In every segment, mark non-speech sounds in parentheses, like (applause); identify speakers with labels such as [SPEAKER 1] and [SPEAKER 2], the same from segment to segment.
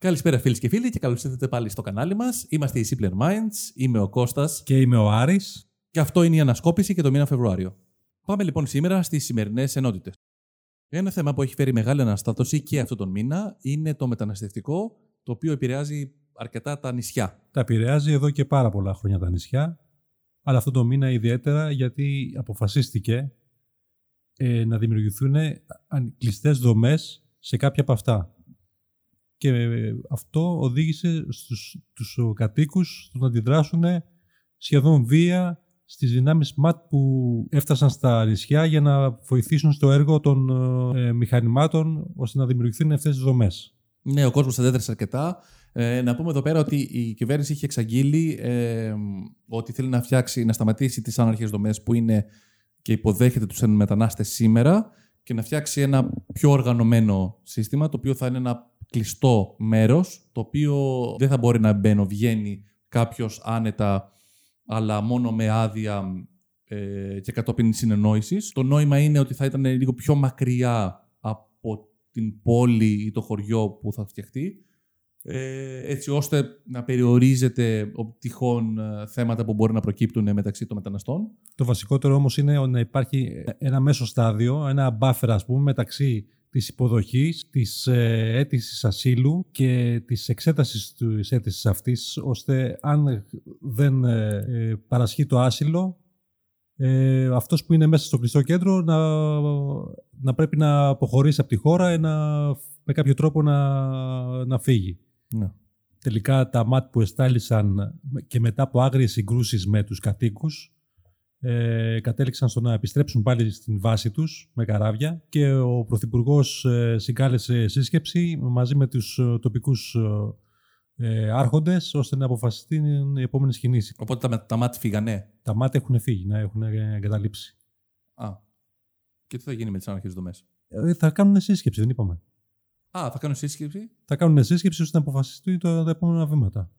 [SPEAKER 1] Καλησπέρα φίλες και φίλοι και καλώς ήρθατε πάλι στο κανάλι μας. Είμαστε οι Simpler Minds, είμαι ο Κώστας
[SPEAKER 2] Και είμαι ο Άρης.
[SPEAKER 1] και αυτό είναι η ανασκόπηση για το μήνα Φεβρουάριο. Πάμε λοιπόν σήμερα στις σημερινές ενότητες. Ένα θέμα που έχει φέρει μεγάλη αναστάτωση και αυτόν τον μήνα είναι το μεταναστευτικό, το οποίο επηρεάζει αρκετά τα νησιά.
[SPEAKER 2] Τα επηρεάζει εδώ και πάρα πολλά χρόνια τα νησιά, αλλά αυτό το μήνα ιδιαίτερα γιατί αποφασίστηκε ε, να δημιουργηθούν κλειστές δομές σε κάποια από αυτά. Και ε, αυτό οδήγησε στους τους κατοίκους στο να αντιδράσουν σχεδόν βία στις δυνάμεις ΜΑΤ που έφτασαν στα νησιά για να βοηθήσουν στο έργο των ε, μηχανημάτων ώστε να δημιουργηθούν αυτές τις δομές.
[SPEAKER 1] Ναι, ο κόσμος αντέδρασε αρκετά. Ε, να πούμε εδώ πέρα ότι η κυβέρνηση είχε εξαγγείλει ε, ότι θέλει να φτιάξει, να σταματήσει τις άναρχες δομές που είναι και υποδέχεται τους μετανάστε σήμερα και να φτιάξει ένα πιο οργανωμένο σύστημα, το οποίο θα είναι ένα κλειστό μέρος, το οποίο δεν θα μπορεί να μπαίνει, βγαίνει κάποιος άνετα, αλλά μόνο με άδεια ε, και κατόπιν συνεννόησης. Το νόημα είναι ότι θα ήταν λίγο πιο μακριά από την πόλη ή το χωριό που θα φτιαχτεί, ε, έτσι ώστε να περιορίζεται ο τυχόν ε, θέματα που μπορεί να προκύπτουν μεταξύ των μεταναστών.
[SPEAKER 2] Το βασικότερο όμως είναι να υπάρχει ένα μέσο στάδιο, ένα buffer ας πούμε μεταξύ της υποδοχής, της ε, αίτησης ασύλου και της εξέτασης της αίτησης αυτής, ώστε αν δεν ε, ε, παρασχεί το άσυλο, ε, αυτός που είναι μέσα στο κλειστό κέντρο να, να πρέπει να αποχωρήσει από τη χώρα, να, με κάποιο τρόπο να, να φύγει.
[SPEAKER 1] Ναι.
[SPEAKER 2] Τελικά τα ΜΑΤ που εστάλησαν και μετά από άγριες συγκρούσεις με τους κατοίκους ε, κατέληξαν στο να επιστρέψουν πάλι στην βάση τους με καράβια και ο Πρωθυπουργός ε, συγκάλεσε σύσκεψη μαζί με τους ε, τοπικούς ε, άρχοντες ώστε να αποφασιστεί η επόμενη κινήση.
[SPEAKER 1] Οπότε τα, τα μάτια φύγανε.
[SPEAKER 2] Τα ΜΑΤ έχουν φύγει, να έχουν εγκαταλείψει.
[SPEAKER 1] Α. Και τι θα γίνει με τις άναρχε δομές;
[SPEAKER 2] Ε, θα κάνουν σύσκεψη, δεν είπαμε.
[SPEAKER 1] Α, θα κάνουν σύσκεψη.
[SPEAKER 2] Θα κάνουν σύσκεψη ώστε να αποφασιστεί το, τα επόμενα βήματα.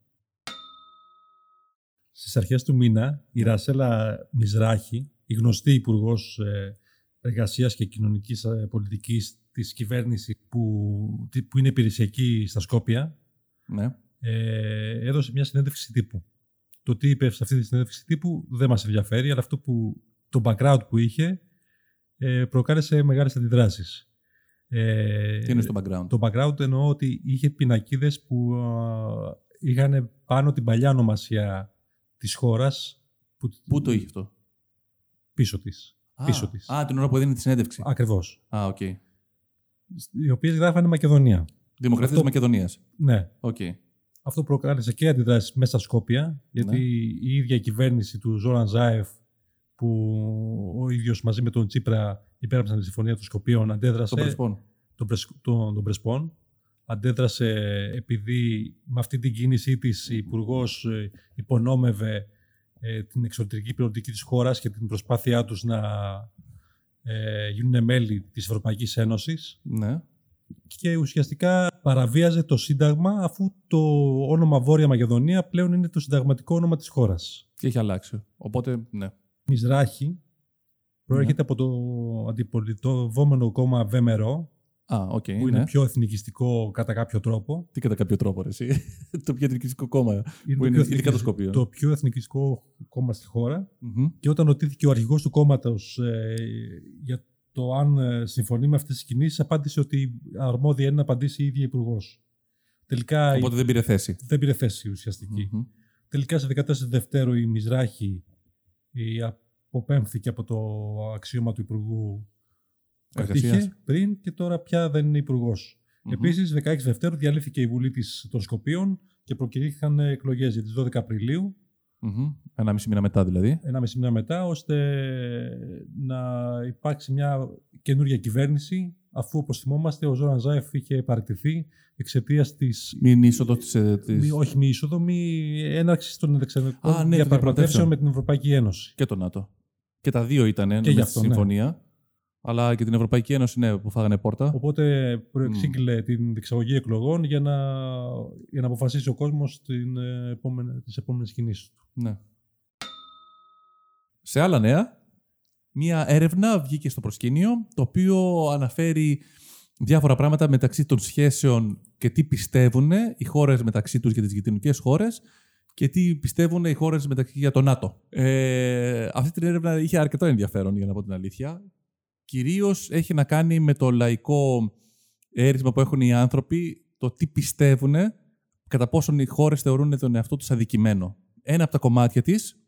[SPEAKER 2] Στις αρχές του μήνα, η Ρασέλα Μιζράχη, η γνωστή Υπουργός Εργασίας και Κοινωνικής Πολιτικής της κυβέρνησης που, που είναι υπηρεσιακή στα Σκόπια,
[SPEAKER 1] Ναι.
[SPEAKER 2] ε, έδωσε μια συνέντευξη τύπου. Το τι είπε σε αυτή τη συνέντευξη τύπου δεν μας ενδιαφέρει, αλλά αυτό που, το background που είχε ε, προκάλεσε μεγάλες αντιδράσεις. Ε,
[SPEAKER 1] Τι είναι στο background;
[SPEAKER 2] Το background εννοώ ότι είχε πινακίδες που α, είχαν πάνω την παλιά ονομασία της χώρας που,
[SPEAKER 1] Πού το είχε αυτό;
[SPEAKER 2] πίσω της.
[SPEAKER 1] Α,
[SPEAKER 2] πίσω της.
[SPEAKER 1] Α, την ώρα που έδινε τη συνέντευξη.
[SPEAKER 2] Ακριβώς.
[SPEAKER 1] Α, οκ.
[SPEAKER 2] Οι οποίες γράφανε Μακεδονία.
[SPEAKER 1] Δημοκρατίας
[SPEAKER 2] Αυτό-
[SPEAKER 1] της Μακεδονίας.
[SPEAKER 2] Ναι.
[SPEAKER 1] Οκ.
[SPEAKER 2] Αυτό προκάλεσε και αντιδράσεις μέσα στα Σκόπια, γιατί
[SPEAKER 1] Ναι.
[SPEAKER 2] η ίδια η κυβέρνηση του Ζόραν Ζάεφ, που ο ίδιος μαζί με τον Τσίπρα υπέγραψαν τη συμφωνία των Σκοπίων, αντέδρασε.
[SPEAKER 1] Το Πρεσπόν.
[SPEAKER 2] των, Πρεσ- των, των Πρεσπών. Αντέδρασε επειδή με αυτή την κίνησή της η υπουργός υπονόμευε ε, την εξωτερική πολιτική της χώρας και την προσπάθειά τους να ε, γίνουν μέλη της Ευρωπαϊκής Ένωσης
[SPEAKER 1] Ναι.
[SPEAKER 2] και ουσιαστικά παραβίαζε το Σύνταγμα αφού το όνομα Βόρεια Μακεδονία πλέον είναι το συνταγματικό όνομα της χώρας.
[SPEAKER 1] Και έχει αλλάξει. Οπότε, ναι.
[SPEAKER 2] Μιζράχη προέρχεται από το αντιπολιτευόμενο κόμμα VMRO
[SPEAKER 1] Α, οκ.
[SPEAKER 2] που
[SPEAKER 1] ναι.
[SPEAKER 2] είναι πιο εθνικιστικό κατά κάποιο τρόπο.
[SPEAKER 1] Τι κατά κάποιο τρόπο, ρε, εσύ; (laughs) το πιο εθνικιστικό κόμμα.
[SPEAKER 2] Είναι,
[SPEAKER 1] Που
[SPEAKER 2] το,
[SPEAKER 1] είναι
[SPEAKER 2] πιο
[SPEAKER 1] ειδικά το Σκόπιο.
[SPEAKER 2] το πιο εθνικιστικό κόμμα στη χώρα.
[SPEAKER 1] Μμμ.
[SPEAKER 2] Και όταν ρωτήθηκε ο αρχηγός του κόμματος ε, για το αν ε, συμφωνεί με αυτές τις κινήσεις, απάντησε ότι αρμόδια είναι να απαντήσει η ίδια υπουργός. Τελικά
[SPEAKER 1] Οπότε δεν πήρε θέση.
[SPEAKER 2] δεν πήρε θέση ουσιαστική.
[SPEAKER 1] Μμμ.
[SPEAKER 2] Τελικά σε 14 Δευτέρου η Μιζράχη η αποπέμφθηκε από το αξίωμα του Υπουργού που
[SPEAKER 1] Εργασίας.
[SPEAKER 2] κατήχε πριν και τώρα πια δεν είναι υπουργός.
[SPEAKER 1] Μμμ.
[SPEAKER 2] Επίσης, 16 Δευτέρου διαλύθηκε η Βουλή της, των Σκοπίων και προκηρύχθηκαν εκλογές για τις 12 Απριλίου,
[SPEAKER 1] Μμμ. Ένα μισή μήνα μετά δηλαδή.
[SPEAKER 2] ένα μισή μήνα μετά, ώστε να υπάρξει μια καινούργια κυβέρνηση, αφού όπως θυμόμαστε ο Ζόραν Ζάεφ είχε παραιτηθεί εξαιτίας της
[SPEAKER 1] Μην είσοδο της.
[SPEAKER 2] μη, όχι μη είσοδο, μη έναρξης των εξωτερικών
[SPEAKER 1] Α, ναι, των
[SPEAKER 2] διαπραγματεύσεων
[SPEAKER 1] διαπραγματεύσεων.
[SPEAKER 2] με την Ευρωπαϊκή Ένωση.
[SPEAKER 1] Και το ΝΑΤΟ. Και τα δύο ήταν
[SPEAKER 2] Και
[SPEAKER 1] με
[SPEAKER 2] γι'
[SPEAKER 1] τη
[SPEAKER 2] αυτό, ναι.
[SPEAKER 1] Συμφωνία. Αλλά και την Ευρωπαϊκή Ένωση, ναι, που φάγανε πόρτα.
[SPEAKER 2] Οπότε προεξήγηλε την διεξαγωγή εκλογών για να, για να αποφασίσει ο κόσμος την, ε, επόμενη, τις επόμενες κινήσεις του.
[SPEAKER 1] Ναι. Σε άλλα νέα, μία έρευνα βγήκε στο προσκήνιο, το οποίο αναφέρει διάφορα πράγματα μεταξύ των σχέσεων και τι πιστεύουν οι χώρες μεταξύ τους για τις γειτονικές χώρες και τι πιστεύουν οι χώρες μεταξύ για το ΝΑΤΟ. Ε, αυτή την έρευνα είχε αρκετό ενδιαφέρον, για να πω την αλήθεια. Κυρίως έχει να κάνει με το λαϊκό έρισμα που έχουν οι άνθρωποι, το τι πιστεύουν, κατά πόσον οι χώρες θεωρούν τον εαυτό τους αδικημένο. Ένα από τα κομμάτια της,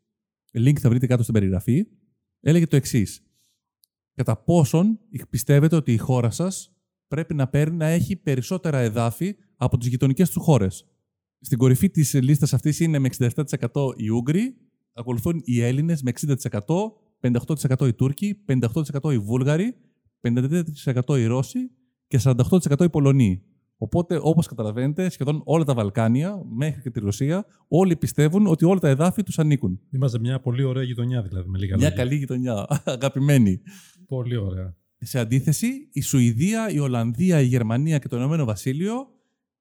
[SPEAKER 1] link θα βρείτε κάτω στην περιγραφή, έλεγε το εξής. Κατά πόσον πιστεύετε ότι η χώρα σας πρέπει να παίρνει να έχει περισσότερα εδάφη από τις γειτονικές του χώρες. Στην κορυφή της λίστας αυτής είναι με 67% οι Ούγγροι, ακολουθούν οι Έλληνες με 60%, 58% οι Τούρκοι, 58% οι Βούλγαροι, 54% οι Ρώσοι και 48% οι Πολωνοί. Οπότε, όπως καταλαβαίνετε, σχεδόν όλα τα Βαλκάνια, μέχρι και τη Ρωσία, όλοι πιστεύουν ότι όλα τα εδάφη τους ανήκουν.
[SPEAKER 2] Είμαστε μια πολύ ωραία γειτονιά, δηλαδή, με λίγα
[SPEAKER 1] Μια καλή γειτονιά. (laughs) Αγαπημένη.
[SPEAKER 2] Πολύ ωραία.
[SPEAKER 1] Σε αντίθεση, η Σουηδία, η Ολλανδία, η Γερμανία και το Ηνωμένο Βασίλειο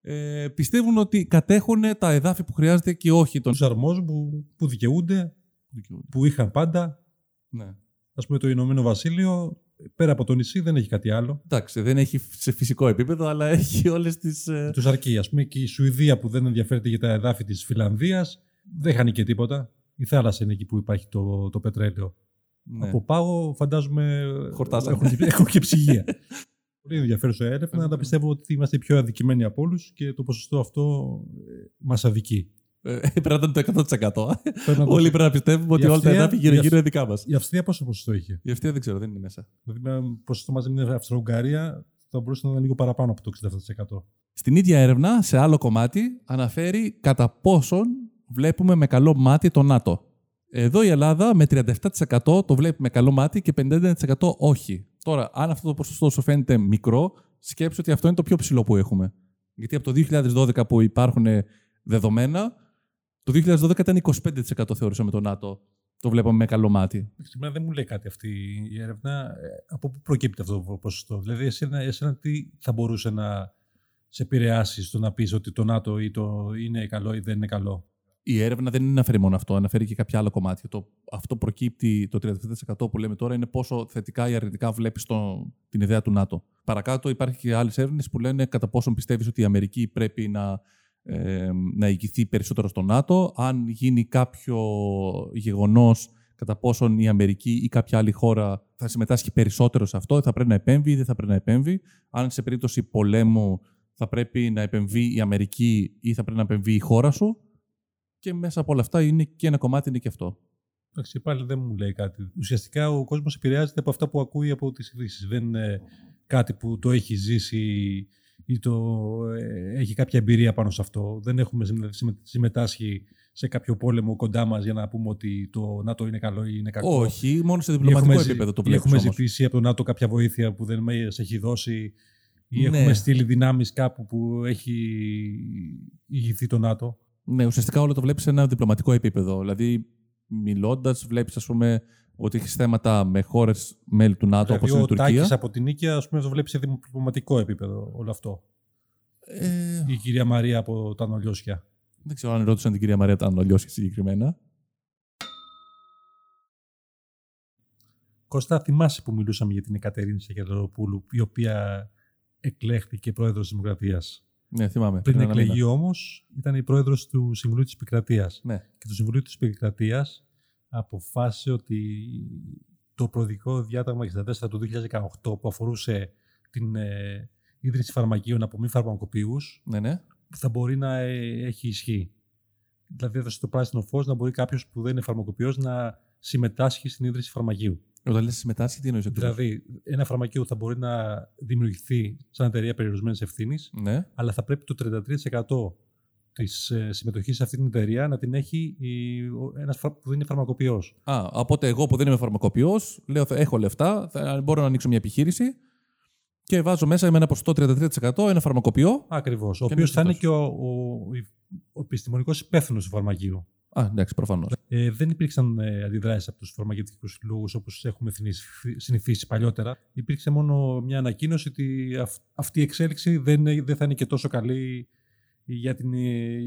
[SPEAKER 1] ε, πιστεύουν ότι κατέχουν τα εδάφη που χρειάζεται και όχι τον.
[SPEAKER 2] Τους αρμόζουν που, που δικαιούνται, που είχαν πάντα.
[SPEAKER 1] Ναι.
[SPEAKER 2] Α πούμε το Ηνωμένο Βασίλειο, πέρα από το νησί δεν έχει κάτι άλλο.
[SPEAKER 1] Εντάξει, δεν έχει σε φυσικό επίπεδο, αλλά έχει όλες τις. Ε...
[SPEAKER 2] Τους αρκεί. Α πούμε και η Σουηδία που δεν ενδιαφέρεται για τα εδάφη της Φιλανδίας, δεν χάνει και τίποτα. Η θάλασσα είναι εκεί που υπάρχει το, το πετρέλαιο. Ναι. Από πάγο φαντάζομαι
[SPEAKER 1] Χορτάσαμε.
[SPEAKER 2] έχουν, έχουν και ψυγεία. (laughs) Πολύ ενδιαφέρουσα έρευνα, αλλά πιστεύω ότι είμαστε πιο αδικημένοι από όλους και το ποσοστό αυτό μας αδικεί.
[SPEAKER 1] Ε, πρέπει να ήταν το 100%. Όλοι πρέπει να πιστεύουμε ότι όλα τα εδάφη γύρω-γύρω είναι δικά μας.
[SPEAKER 2] Η Αυστρία πόσο ποσοστό είχε;
[SPEAKER 1] Η Αυστρία δεν ξέρω, δεν είναι μέσα.
[SPEAKER 2] Δηλαδή με ποσοστό μαζί με την Αυστρο-Ουγγαρία θα μπορούσε να είναι λίγο παραπάνω από το 67%.
[SPEAKER 1] Στην ίδια έρευνα, σε άλλο κομμάτι, αναφέρει κατά πόσον βλέπουμε με καλό μάτι το ΝΑΤΟ. Εδώ η Ελλάδα με 37% το βλέπει με καλό μάτι και 51% όχι. Τώρα, αν αυτό το ποσοστό σου φαίνεται μικρό, σκέψου ότι αυτό είναι το πιο ψηλό που έχουμε. Γιατί από το 2012 που υπάρχουν δεδομένα, το 2012 ήταν 25% θεωρούσαμε το ΝΑΤΟ. Το βλέπαμε με καλό μάτι.
[SPEAKER 2] Σήμερα δεν μου λέει κάτι αυτή η έρευνα. Από πού προκύπτει αυτό το ποσοστό; Δηλαδή, εσένα, εσένα τι θα μπορούσε να σε επηρεάσει στο να πεις ότι το ΝΑΤΟ ή το είναι καλό ή δεν είναι καλό;
[SPEAKER 1] Η έρευνα δεν αναφέρει μόνο αυτό, αναφέρει και κάποια άλλα κομμάτια. Το, αυτό προκύπτει, το 37% που λέμε τώρα, είναι πόσο θετικά ή αρνητικά βλέπεις την ιδέα του ΝΑΤΟ. Παρακάτω, υπάρχει και άλλες έρευνες που λένε κατά πόσον πιστεύεις ότι η Αμερική πρέπει να, ε, να ηγηθεί περισσότερο στο ΝΑΤΟ. Αν γίνει κάποιο γεγονός κατά πόσον η Αμερική ή κάποια άλλη χώρα θα συμμετάσχει περισσότερο σε αυτό, θα πρέπει να επέμβει ή δεν θα πρέπει να επέμβει. Αν σε περίπτωση πολέμου θα πρέπει να επεμβεί η Αμερική ή θα πρέπει να επεμβεί η χώρα σου. Και μέσα από όλα αυτά είναι και ένα κομμάτι είναι και αυτό.
[SPEAKER 2] Εντάξει, πάλι δεν μου λέει κάτι. Ουσιαστικά ο κόσμος επηρεάζεται από αυτά που ακούει από τις ειδήσεις. Δεν είναι κάτι που το έχει ζήσει ή το ε, έχει κάποια εμπειρία πάνω σε αυτό. Δεν έχουμε συμμετάσχει σε κάποιο πόλεμο κοντά μας για να πούμε ότι το ΝΑΤΟ είναι καλό ή είναι κακό.
[SPEAKER 1] Όχι, μόνο σε διπλωματικό επίπεδο το βλέπουμε.
[SPEAKER 2] Έχουμε ζητήσει από το ΝΑΤΟ κάποια βοήθεια που δεν μας έχει δώσει ή ναι. έχουμε στείλει δυνάμεις κάπου που έχει ηγηθεί το ΝΑΤΟ.
[SPEAKER 1] Ναι, ουσιαστικά όλο το βλέπεις σε ένα διπλωματικό επίπεδο. Δηλαδή, μιλώντας, βλέπεις, ας πούμε, ότι έχεις θέματα με χώρες μέλη του ΝΑΤΟ,
[SPEAKER 2] δηλαδή,
[SPEAKER 1] όπως είναι η Τουρκία.
[SPEAKER 2] Τάκης από την νίκη, ας πούμε, το βλέπεις σε διπλωματικό επίπεδο όλο αυτό.
[SPEAKER 1] Ε...
[SPEAKER 2] Η κυρία Μαρία από τα Νολιώσια.
[SPEAKER 1] Δεν ξέρω αν ρώτησαν την κυρία Μαρία τα Νολιώσια συγκεκριμένα.
[SPEAKER 2] Κώστα, θυμάσαι που μιλούσαμε για την Εκατερίνη Σεγεροπούλου, η οποία εκλέχθηκε πρόεδρος της Δημοκρατίας;
[SPEAKER 1] Ναι, θυμάμαι.
[SPEAKER 2] Πριν εκλεγεί όμως, ήταν η πρόεδρος του Συμβουλίου της Επικρατείας.
[SPEAKER 1] Ναι.
[SPEAKER 2] Και το Συμβουλίο της Επικρατείας αποφάσισε ότι το προοδικό διάταγμα 64 του 2018 που αφορούσε την ε, ίδρυση φαρμακείων από μη φαρμακοποιούς
[SPEAKER 1] ναι, ναι.
[SPEAKER 2] θα μπορεί να ε, έχει ισχύ. Δηλαδή έδωσε το πράσινο φως να μπορεί κάποιος που δεν είναι φαρμακοποιός να συμμετάσχει στην ίδρυση φαρμακείου.
[SPEAKER 1] Όταν λες συμμετάσχει, τι εννοείς
[SPEAKER 2] Δηλαδή, ένα φαρμακείο θα μπορεί να δημιουργηθεί σαν εταιρεία περιορισμένης ευθύνης,
[SPEAKER 1] ναι.
[SPEAKER 2] αλλά θα πρέπει το 33% της ε, συμμετοχής σε αυτή την εταιρεία να την έχει ένας που δεν είναι φαρμακοποιός.
[SPEAKER 1] Α, οπότε εγώ που δεν είμαι φαρμακοποιός, λέω έχω λεφτά, θα μπορώ να ανοίξω μια επιχείρηση και βάζω μέσα με ένα ποσοστό 33% ένα φαρμακοποιό.
[SPEAKER 2] Ακριβώς. Ο οποίος θα είναι και ο, ο, ο επιστημονικός υπεύθυνος του φαρμακείου.
[SPEAKER 1] Α, εντάξει, προφανώς.
[SPEAKER 2] Ε, δεν υπήρξαν ε, αντιδράσεις από τους φαρμακευτικούς συλλόγου όπως έχουμε συνηθίσει παλιότερα. Υπήρξε μόνο μια ανακοίνωση ότι αυ, αυτή η εξέλιξη δεν, δεν θα είναι και τόσο καλή για την,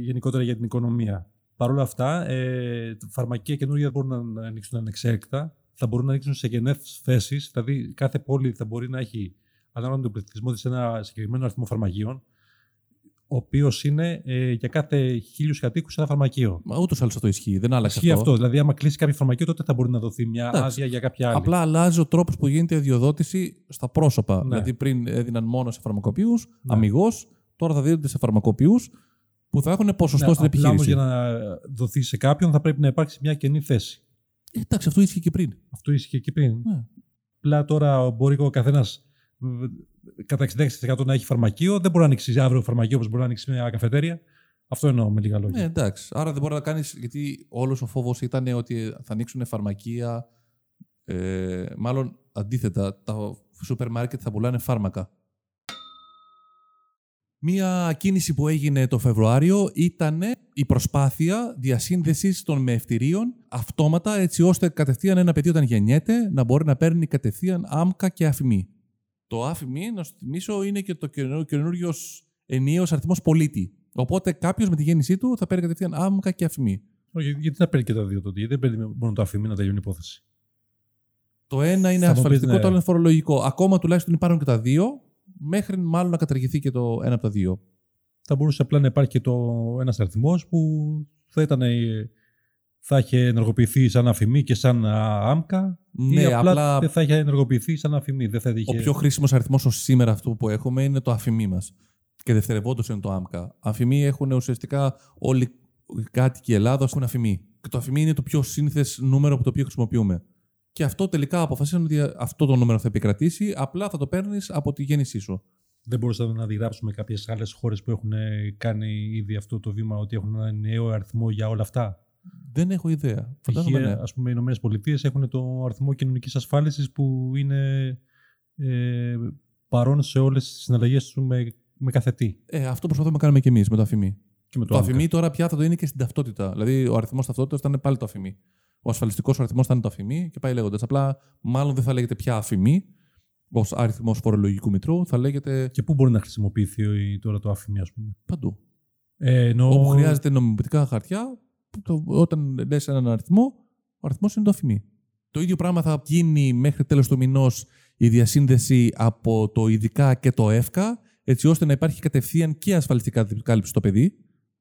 [SPEAKER 2] γενικότερα για την οικονομία. Παρ' όλα αυτά, ε, φαρμακεία καινούργια μπορούν να ανοίξουν ανεξέλεκτα, θα μπορούν να ανοίξουν σε γενναίε θέσεις, δηλαδή κάθε πόλη θα μπορεί να έχει ανάλογα με τον πληθυσμό της ένα συγκεκριμένο αριθμό φαρμακείων, ο οποίος είναι ε, για κάθε χίλιους κατοίκους ένα φαρμακείο.
[SPEAKER 1] Μα ούτως άλλως αυτό ισχύει. Δεν άλλαξε
[SPEAKER 2] Ισχύει
[SPEAKER 1] αυτό.
[SPEAKER 2] αυτό. Δηλαδή, άμα κλείσει κάποιο φαρμακείο, τότε θα μπορεί να δοθεί μια
[SPEAKER 1] Εντάξει.
[SPEAKER 2] άδεια για κάποια άλλη.
[SPEAKER 1] Απλά αλλάζει ο τρόπος που γίνεται η αδειοδότηση στα πρόσωπα.
[SPEAKER 2] Ναι.
[SPEAKER 1] Δηλαδή πριν έδιναν μόνο σε φαρμακοποιούς,
[SPEAKER 2] Ναι.
[SPEAKER 1] αμυγός, τώρα θα δίνονται σε φαρμακοποιούς που θα έχουν ποσοστό
[SPEAKER 2] Ναι,
[SPEAKER 1] στην
[SPEAKER 2] απλά όμως
[SPEAKER 1] επιχείρηση.
[SPEAKER 2] για να δοθεί σε κάποιον θα πρέπει να υπάρξει μια κενή θέση.
[SPEAKER 1] Ε, Εντάξει, αυτό ίσχυε και πριν.
[SPEAKER 2] Αυτό ίσχυε και πριν.
[SPEAKER 1] Ναι.
[SPEAKER 2] Απλά τώρα μπορεί ο καθένας κατά 66% να έχει φαρμακείο. Δεν μπορεί να ανοίξει αύριο φαρμακείο όπως μπορεί να ανοίξει μια καφετέρια. Αυτό εννοώ με λίγα λόγια.
[SPEAKER 1] Ναι, εντάξει. Άρα δεν μπορεί να κάνεις. Γιατί όλος ο φόβος ήταν ότι θα ανοίξουν φαρμακεία. Ε, μάλλον αντίθετα, τα σούπερ μάρκετ θα πουλάνε φάρμακα. Μία κίνηση που έγινε το Φεβρουάριο ήταν η προσπάθεια διασύνδεσης των μεευτηρίων αυτόματα έτσι ώστε κατευθείαν ένα παιδί όταν γεννιέται να μπορεί να παίρνει κατευθείαν άμκα και αφημί. Το αφημί, να σου θυμίσω, είναι και το καινούριο ενίος αριθμός πολίτη. Οπότε κάποιος με τη γέννησή του θα παίρνει κατευθείαν άμκα και αφημί.
[SPEAKER 2] Όχι, γιατί να παίρνει και τα δύο τότε, γιατί δεν παίρνει μόνο το αφημί να τελειώνει η υπόθεση.
[SPEAKER 1] Το ένα είναι
[SPEAKER 2] Θα μου
[SPEAKER 1] ασφαλιστικό,
[SPEAKER 2] πεις, ναι.
[SPEAKER 1] το άλλο είναι φορολογικό. Ακόμα τουλάχιστον υπάρχουν και τα δύο, μέχρι μάλλον να καταργηθεί και το ένα από τα δύο.
[SPEAKER 2] Θα μπορούσε απλά να υπάρχει και ένας αριθμός που θα, ήταν, ε, θα είχε ενεργοποιηθεί σαν αφημί και σαν α, άμκα.
[SPEAKER 1] Ναι,
[SPEAKER 2] ή απλά,
[SPEAKER 1] απλά
[SPEAKER 2] δεν θα είχε ενεργοποιηθεί σαν αφημί. Δεν θα είχε...
[SPEAKER 1] ο πιο χρήσιμος αριθμός ως σήμερα αυτό που έχουμε είναι το αφημί μας. Και δευτερευόντως είναι το άμκα. Αφημί έχουν ουσιαστικά όλοι οι κάτοικοι Ελλάδα έχουν αφημί. Και το αφημί είναι το πιο σύνηθες νούμερο που το οποίο χρησιμοποιούμε. Και αυτό τελικά αποφασίσαν ότι αυτό το νούμερο θα επικρατήσει, απλά θα το παίρνεις από τη γέννησή σου.
[SPEAKER 2] Δεν μπορούσαμε να αντιγράψουμε κάποιες άλλες χώρες που έχουν ε, κάνει ήδη αυτό το βήμα ότι έχουν ένα νέο αριθμό για όλα αυτά;
[SPEAKER 1] Δεν έχω ιδέα.
[SPEAKER 2] Π.χ.
[SPEAKER 1] Φαντάζομαι ναι.
[SPEAKER 2] ας πούμε, οι Ηνωμένες Πολιτείες έχουν το αριθμό κοινωνικής ασφάλισης που είναι ε, παρόν σε όλες τις συναλλαγές του με, με κάθε τι.
[SPEAKER 1] Ε, αυτό προσπαθούμε να κάνουμε και εμείς με το αφημί.
[SPEAKER 2] Και με
[SPEAKER 1] Το,
[SPEAKER 2] άμκα.
[SPEAKER 1] αφημί τώρα πια θα το είναι και στην ταυτότητα. Δηλαδή, ο αριθμός ταυτότητας θα είναι πάλι το αφημί. Ο ασφαλιστικός αριθμός θα είναι το αφημί και πάει λέγοντας. Απλά, μάλλον δεν θα λέγεται πια αφημί ως αριθμός φορολογικού μητρού, θα λέγεται
[SPEAKER 2] Και πού μπορεί να χρησιμοποιηθεί τώρα το αφημί, ας πούμε;
[SPEAKER 1] παντού.
[SPEAKER 2] Ε, ενώ...
[SPEAKER 1] Όπου χρειάζεται νομιμοποιητικά χαρτιά, το, όταν λες έναν αριθμό, ο αριθμός είναι το αφημί. Το ίδιο πράγμα θα γίνει μέχρι τέλος του μηνός η διασύνδεση από το ειδικά και το εύκα, έτσι ώστε να υπάρχει κατευθείαν και ασφαλιστικά κάλυψη στο παιδί.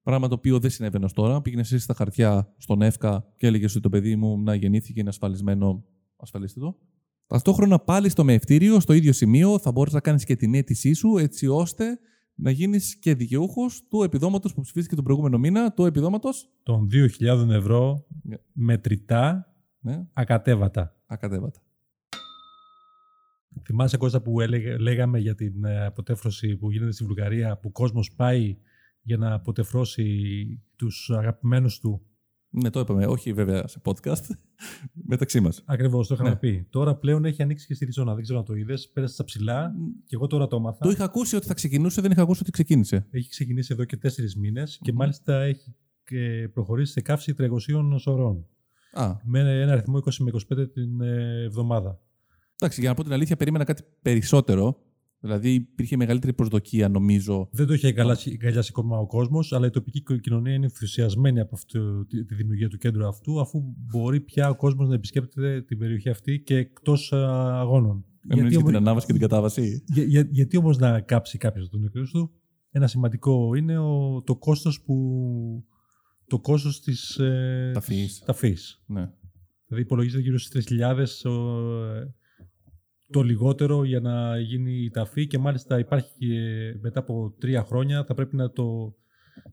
[SPEAKER 1] Πράγμα το οποίο δεν συνέβαινε ως τώρα. Πήγαινε εσύ στα χαρτιά στον ΕΦΚΑ και έλεγες ότι το παιδί μου να γεννήθηκε, είναι ασφαλισμένο. Ασφαλίστε το. Ταυτόχρονα πάλι στο μεευτήριο, στο ίδιο σημείο, θα μπορείς να κάνεις και την αίτησή σου, έτσι ώστε να γίνεις και δικαιούχος του επιδόματος που ψηφίστηκε τον προηγούμενο μήνα, του επιδόματος.
[SPEAKER 2] των 2.000 ευρώ
[SPEAKER 1] Ναι.
[SPEAKER 2] μετρητά
[SPEAKER 1] Ναι,
[SPEAKER 2] ακατέβατα.
[SPEAKER 1] ακατέβατα.
[SPEAKER 2] Θυμάσαι Κώστα που έλεγε, λέγαμε για την ε, αποτέφρωση που γίνεται στη Βουλγαρία που ο κόσμος πάει για να αποτεφρώσει τους αγαπημένους του.
[SPEAKER 1] Ναι, το είπαμε. Όχι βέβαια σε podcast. (laughs) Μεταξύ μας.
[SPEAKER 2] Ακριβώς, το είχαμε
[SPEAKER 1] Ναι.
[SPEAKER 2] πει. Τώρα πλέον έχει ανοίξει και στη Ριζόνα. Δεν ξέρω αν το είδες. Πέρασε στα ψηλά και εγώ τώρα το έμαθα.
[SPEAKER 1] Το είχα ακούσει ότι θα ξεκινούσε, δεν είχα ακούσει ότι ξεκίνησε.
[SPEAKER 2] Έχει ξεκινήσει εδώ και τέσσερις μήνες και
[SPEAKER 1] Μμμ.
[SPEAKER 2] μάλιστα έχει και προχωρήσει σε καύση 300 σωρών.
[SPEAKER 1] Α,
[SPEAKER 2] Με ένα αριθμό 20 με 25 την ε, εβδομάδα.
[SPEAKER 1] εντάξει, για να πω την αλήθεια, περίμενα κάτι περισσότερο. Δηλαδή υπήρχε μεγαλύτερη προσδοκία, νομίζω.
[SPEAKER 2] Δεν το έχει αγκαλιάσει αγκαλιάσει ακόμα ο κόσμος, αλλά η τοπική κοινωνία είναι ενθουσιασμένη από αυτό, τη, τη δημιουργία του κέντρου αυτού, αφού μπορεί πια ο κόσμος να επισκέπτεται την περιοχή αυτή και εκτός αγώνων.
[SPEAKER 1] Έμεινε για
[SPEAKER 2] όμως-
[SPEAKER 1] την ανάβαση και την κατάβαση;
[SPEAKER 2] για, για- γιατί όμως να κάψει κάποιος τον νεκρό του, ένα σημαντικό είναι ο, το κόστος που. Το κόστος της ε,
[SPEAKER 1] Ταφής.
[SPEAKER 2] της ταφής.
[SPEAKER 1] Ναι.
[SPEAKER 2] Δηλαδή υπολογίζεται γύρω στις 3.000 ο- το λιγότερο για να γίνει η ταφή και μάλιστα υπάρχει και μετά από τρία χρόνια θα πρέπει να, το,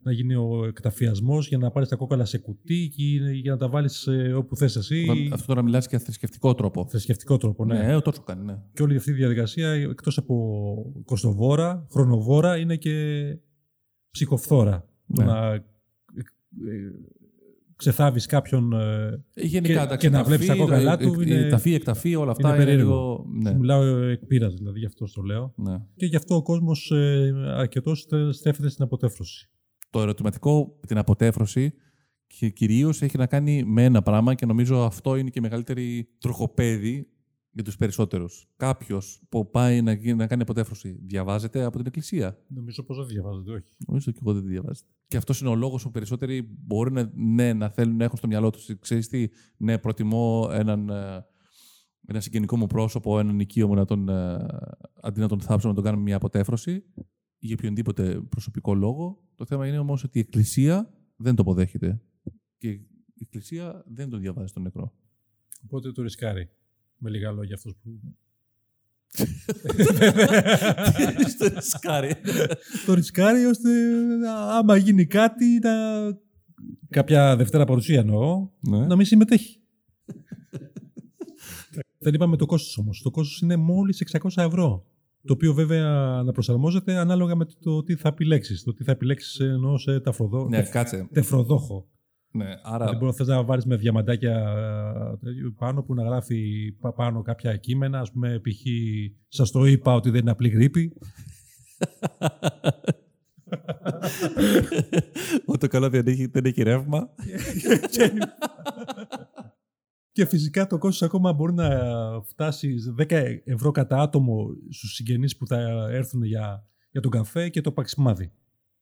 [SPEAKER 2] να γίνει ο εκταφιασμός για να πάρεις τα κόκαλα σε κουτί και για να τα βάλεις ε, όπου θες εσύ.
[SPEAKER 1] Όταν- Αυτό τώρα μιλάς για θρησκευτικό τρόπο.
[SPEAKER 2] Θρησκευτικό τρόπο, ναι.
[SPEAKER 1] Ναι, τόσο κάνει, ναι.
[SPEAKER 2] Και όλη αυτή η διαδικασία εκτός από κοστοβόρα, χρονοβόρα είναι και ψυχοφθόρα. Το
[SPEAKER 1] Ναι.
[SPEAKER 2] να ε, ε, ξεθάβεις κάποιον ε,
[SPEAKER 1] Γενικά,
[SPEAKER 2] Και-
[SPEAKER 1] εντάξει,
[SPEAKER 2] και να
[SPEAKER 1] ταφή,
[SPEAKER 2] βλέπεις τα κόκαλά του
[SPEAKER 1] ε,
[SPEAKER 2] είναι-
[SPEAKER 1] Ταφή, εκταφή, όλα αυτά
[SPEAKER 2] είναι
[SPEAKER 1] είναι,
[SPEAKER 2] περίεργο.
[SPEAKER 1] λίγο. Ναι,
[SPEAKER 2] Μιλάω εκ πείρας, δηλαδή, γι' αυτό το λέω.
[SPEAKER 1] ναι.
[SPEAKER 2] Και γι' αυτό ο κόσμος ε, αρκετός στε- στρέφεται στην αποτέφρωση.
[SPEAKER 1] Το ερωτηματικό, την αποτέφρωση, και κυρίως έχει να κάνει με ένα πράγμα και νομίζω αυτό είναι και η μεγαλύτερη τροχοπέδη για τους περισσότερους. Κάποιος που πάει να, γι- να κάνει αποτέφρωση διαβάζεται από την εκκλησία;
[SPEAKER 2] Νομίζω πως δεν διαβάζεται, όχι.
[SPEAKER 1] Νομίζω και εγώ δεν τη διαβάζετε. Και αυτός είναι ο λόγος που περισσότεροι μπορεί να, ναι, να θέλουν να έχουν στο μυαλό τους. Ξέρεις τι, ναι, προτιμώ έναν, ε, ένα συγγενικό μου πρόσωπο, έναν οικείο μου, να τον, ε, αντί να τον θάψω, να τον κάνουμε μια αποτέφρωση για οποιονδήποτε προσωπικό λόγο. Το θέμα είναι όμως ότι η Εκκλησία δεν το αποδέχεται. Και η Εκκλησία δεν τον διαβάζει τον νεκρό.
[SPEAKER 2] Οπότε το ρισκάρει. Με λίγα λόγια αυτός που.
[SPEAKER 1] Στο ρισκάρι.
[SPEAKER 2] το ρισκάρει ώστε άμα γίνει κάτι να... κάποια Δευτέρα παρουσία εννοώ,
[SPEAKER 1] Ναι.
[SPEAKER 2] να μην συμμετέχει. Δεν είπαμε το κόστος όμως. Το κόστος είναι μόλις 600 ευρώ. Το οποίο βέβαια να προσαρμόζεται ανάλογα με το τι θα επιλέξεις. Το τι θα επιλέξεις εννοώ σε ταφροδό...
[SPEAKER 1] Ναι,
[SPEAKER 2] τεφ-
[SPEAKER 1] κάτσε.
[SPEAKER 2] τεφροδόχο.
[SPEAKER 1] Ναι, άρα.
[SPEAKER 2] Δεν μπορεί να θες να βάλεις με διαμαντάκια ε, τέτοιο πάνω που να γράφει πα- πάνω κάποια κείμενα. Ας πούμε, π.χ. σας το είπα ότι δεν είναι απλή γρήπη.
[SPEAKER 1] Ό,τι καλό δεν έχει, δεν έχει ρεύμα.
[SPEAKER 2] και, και φυσικά το κόστος ακόμα μπορεί να φτάσει 10 ευρώ κατά άτομο στους συγγενείς που θα έρθουν για, για τον καφέ και το παξιμάδι.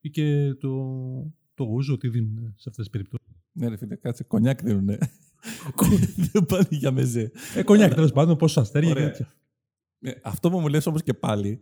[SPEAKER 2] Ή και το, το γούζο, τι δίνουν σε αυτές τις περιπτώσεις.
[SPEAKER 1] Ναι, ρε φίλε, κάτσε. Κονιάκ δίνουνε. δεν (laughs) πάνε για μεζέ.
[SPEAKER 2] Ε, κονιάκ, τέλος πάντων, πόσο αστέρια και
[SPEAKER 1] Ωραία.
[SPEAKER 2] τέτοια.
[SPEAKER 1] Ε, αυτό που μου λες όμως και πάλι,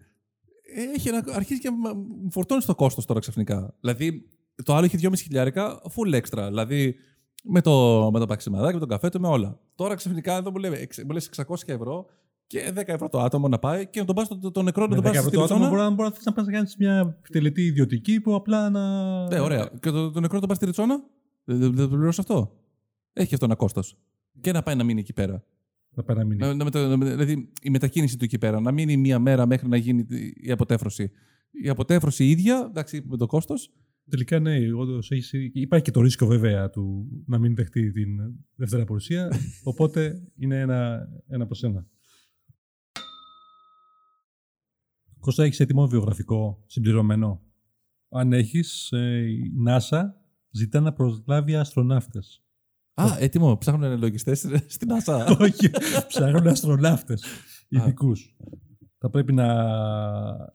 [SPEAKER 1] ε, έχει ένα, αρχίζει και μα- μου φορτώνει το κόστος τώρα ξαφνικά. Δηλαδή, το άλλο είχε 2,5 χιλιάρικα, full extra. Δηλαδή, με το, με το παξιμαδάκι, με τον καφέ του, με όλα. Τώρα ξαφνικά εδώ μου, λέει, εξ- μου λες 600 ευρώ και 10 ευρώ το άτομο να πάει και να τον πας το, το, το νεκρό να
[SPEAKER 2] Με
[SPEAKER 1] τον
[SPEAKER 2] 10
[SPEAKER 1] πας
[SPEAKER 2] ευρώ
[SPEAKER 1] στη
[SPEAKER 2] το άτομο
[SPEAKER 1] ριτσόνα.
[SPEAKER 2] μπορεί, να- μπορεί να θες να πας να κάνεις μια τελετή ιδιωτική που απλά να...
[SPEAKER 1] Ναι, ωραία. Και το, το νεκρό να τον πας στη ριτσόνα; Δεν δεν- δεν το πληρώσει αυτό. Έχει και αυτό ένα κόστος. Και να πάει να μείνει εκεί πέρα.
[SPEAKER 2] Να πάει να μείνει.
[SPEAKER 1] Να, να μετα- να- δηλαδή η μετακίνηση του εκεί πέρα, να μείνει μία μέρα μέχρι να γίνει η αποτέφρωση. Η αποτέφρωση ίδια, εντάξει, με το κόστος.
[SPEAKER 2] Τελικά ναι, όντως έχεις, υπάρχει και το ρίσκο βέβαια του να μην δεχτεί την δεύτερη παρουσία, (laughs) οπότε είναι ένα, ένα προς ένα. Κώστα, έχεις έτοιμο βιογραφικό συμπληρωμένο; Αν έχεις, ε, η NASA ζητά να προσλάβει αστροναύτες.
[SPEAKER 1] Α, έτοιμο. Ψάχνουν λογιστέ στην NASA. (laughs)
[SPEAKER 2] Όχι, ψάχνουν αστροναύτες ειδικούς. Θα πρέπει να